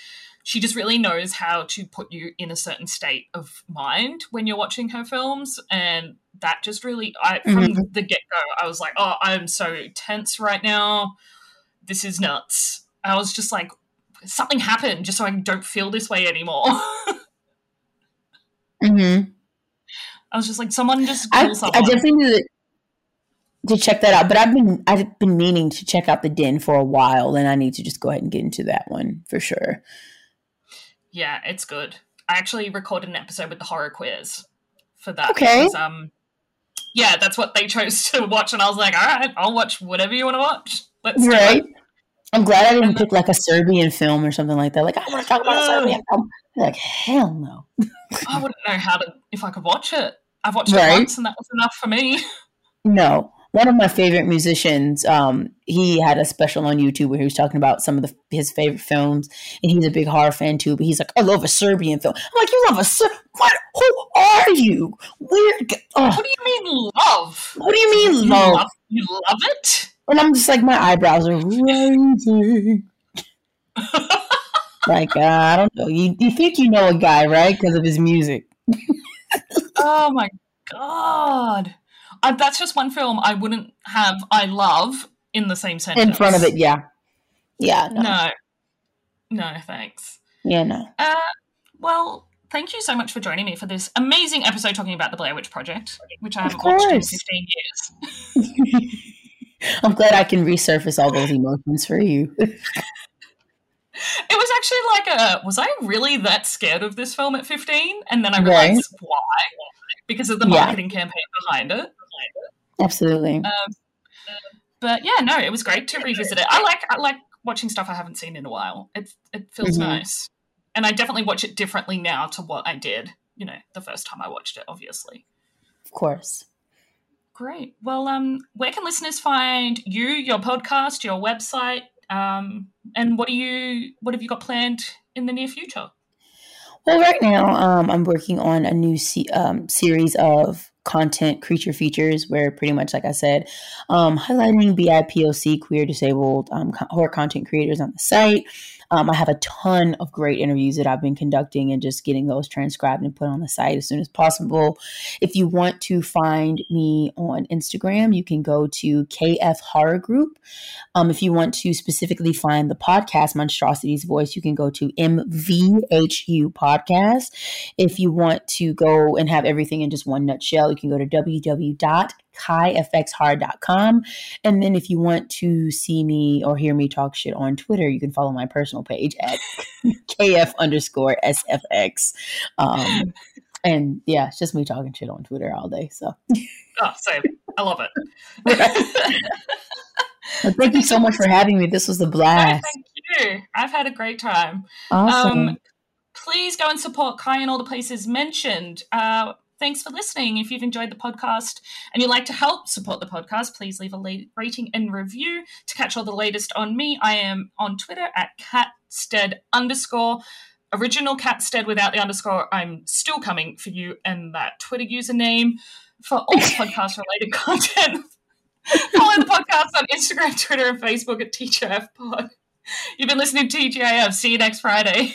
Speaker 1: she just really knows how to put you in a certain state of mind when you're watching her films, and that just really, I from the get go, I was like, oh, I'm so tense right now. This is nuts. I was just like, something happened, just so I don't feel this way anymore.
Speaker 2: Mm-hmm.
Speaker 1: I was just like, someone just
Speaker 2: I,
Speaker 1: someone.
Speaker 2: I definitely need to, check that out. But I've been I've been meaning to check out the Den for a while, and I need to just go ahead and get into that one for sure.
Speaker 1: yeah, it's good. I actually recorded an episode with the horror quiz for that.
Speaker 2: Okay.
Speaker 1: because, um, yeah, that's what they chose to watch, and I was like, all right, I'll watch whatever you want to watch. Let's do
Speaker 2: Right.
Speaker 1: it.
Speaker 2: I'm glad I didn't pick like a Serbian film or something like that. Like I want to talk about a Serbian film. Like hell no.
Speaker 1: I wouldn't know how to if I could watch it. I've watched
Speaker 2: Right.
Speaker 1: it once, and that was enough for me.
Speaker 2: No. one of my favorite musicians, um, he had a special on YouTube where he was talking about some of the, his favorite films, and he's a big horror fan too. But he's like, I love a Serbian film. I'm like, you love a Ser- what? Who are you? Weird.
Speaker 1: Oh. What do you mean love?
Speaker 2: What do you mean love? You love,
Speaker 1: you love it?
Speaker 2: And I'm just like, my eyebrows are raising. like uh, I don't know. You you think you know a guy, right? Because of his music.
Speaker 1: oh my god. I, that's just one film I wouldn't have I love in the same sentence.
Speaker 2: In front of it, yeah. Yeah.
Speaker 1: No. No, no thanks.
Speaker 2: Yeah, no.
Speaker 1: Uh, well, thank you so much for joining me for this amazing episode talking about the Blair Witch Project, which I haven't watched in 15 years.
Speaker 2: I'm glad I can resurface all those emotions for you.
Speaker 1: it was actually like a was I really that scared of this film at 15? And then I realized right. why. Because of the marketing yeah. campaign behind it.
Speaker 2: Absolutely. Um,
Speaker 1: but yeah, no, it was great to revisit it. I like I like watching stuff I haven't seen in a while. It it feels mm-hmm. nice, and I definitely watch it differently now to what I did. You know, the first time I watched it, obviously.
Speaker 2: Of course.
Speaker 1: Great. Well, um, where can listeners find you, your podcast, your website, um, and what do you what have you got planned in the near future?
Speaker 2: Well, right now, um, I'm working on a new se- um, series of content creature features where pretty much like i said um, highlighting bipoc queer disabled um, horror content creators on the site um, I have a ton of great interviews that I've been conducting and just getting those transcribed and put on the site as soon as possible. If you want to find me on Instagram, you can go to KF Horror Group. Um, if you want to specifically find the podcast Monstrosity's Voice, you can go to MVHU Podcast. If you want to go and have everything in just one nutshell, you can go to www kaifxhard.com. And then if you want to see me or hear me talk shit on Twitter, you can follow my personal page at kf underscore sfx. Um, and yeah, it's just me talking shit on Twitter all day. So,
Speaker 1: oh, same. I love it.
Speaker 2: well, thank you so much for having me. This was a blast.
Speaker 1: thank you. I've had a great time.
Speaker 2: Awesome. Um,
Speaker 1: please go and support Kai in all the places mentioned. Uh, Thanks for listening. If you've enjoyed the podcast and you'd like to help support the podcast, please leave a rating and review to catch all the latest on me. I am on Twitter at catstead underscore. Original catstead without the underscore. I'm still coming for you and that Twitter username for all podcast related content. Follow the podcast on Instagram, Twitter, and Facebook at TGIF Pod. You've been listening to TGIF. See you next Friday.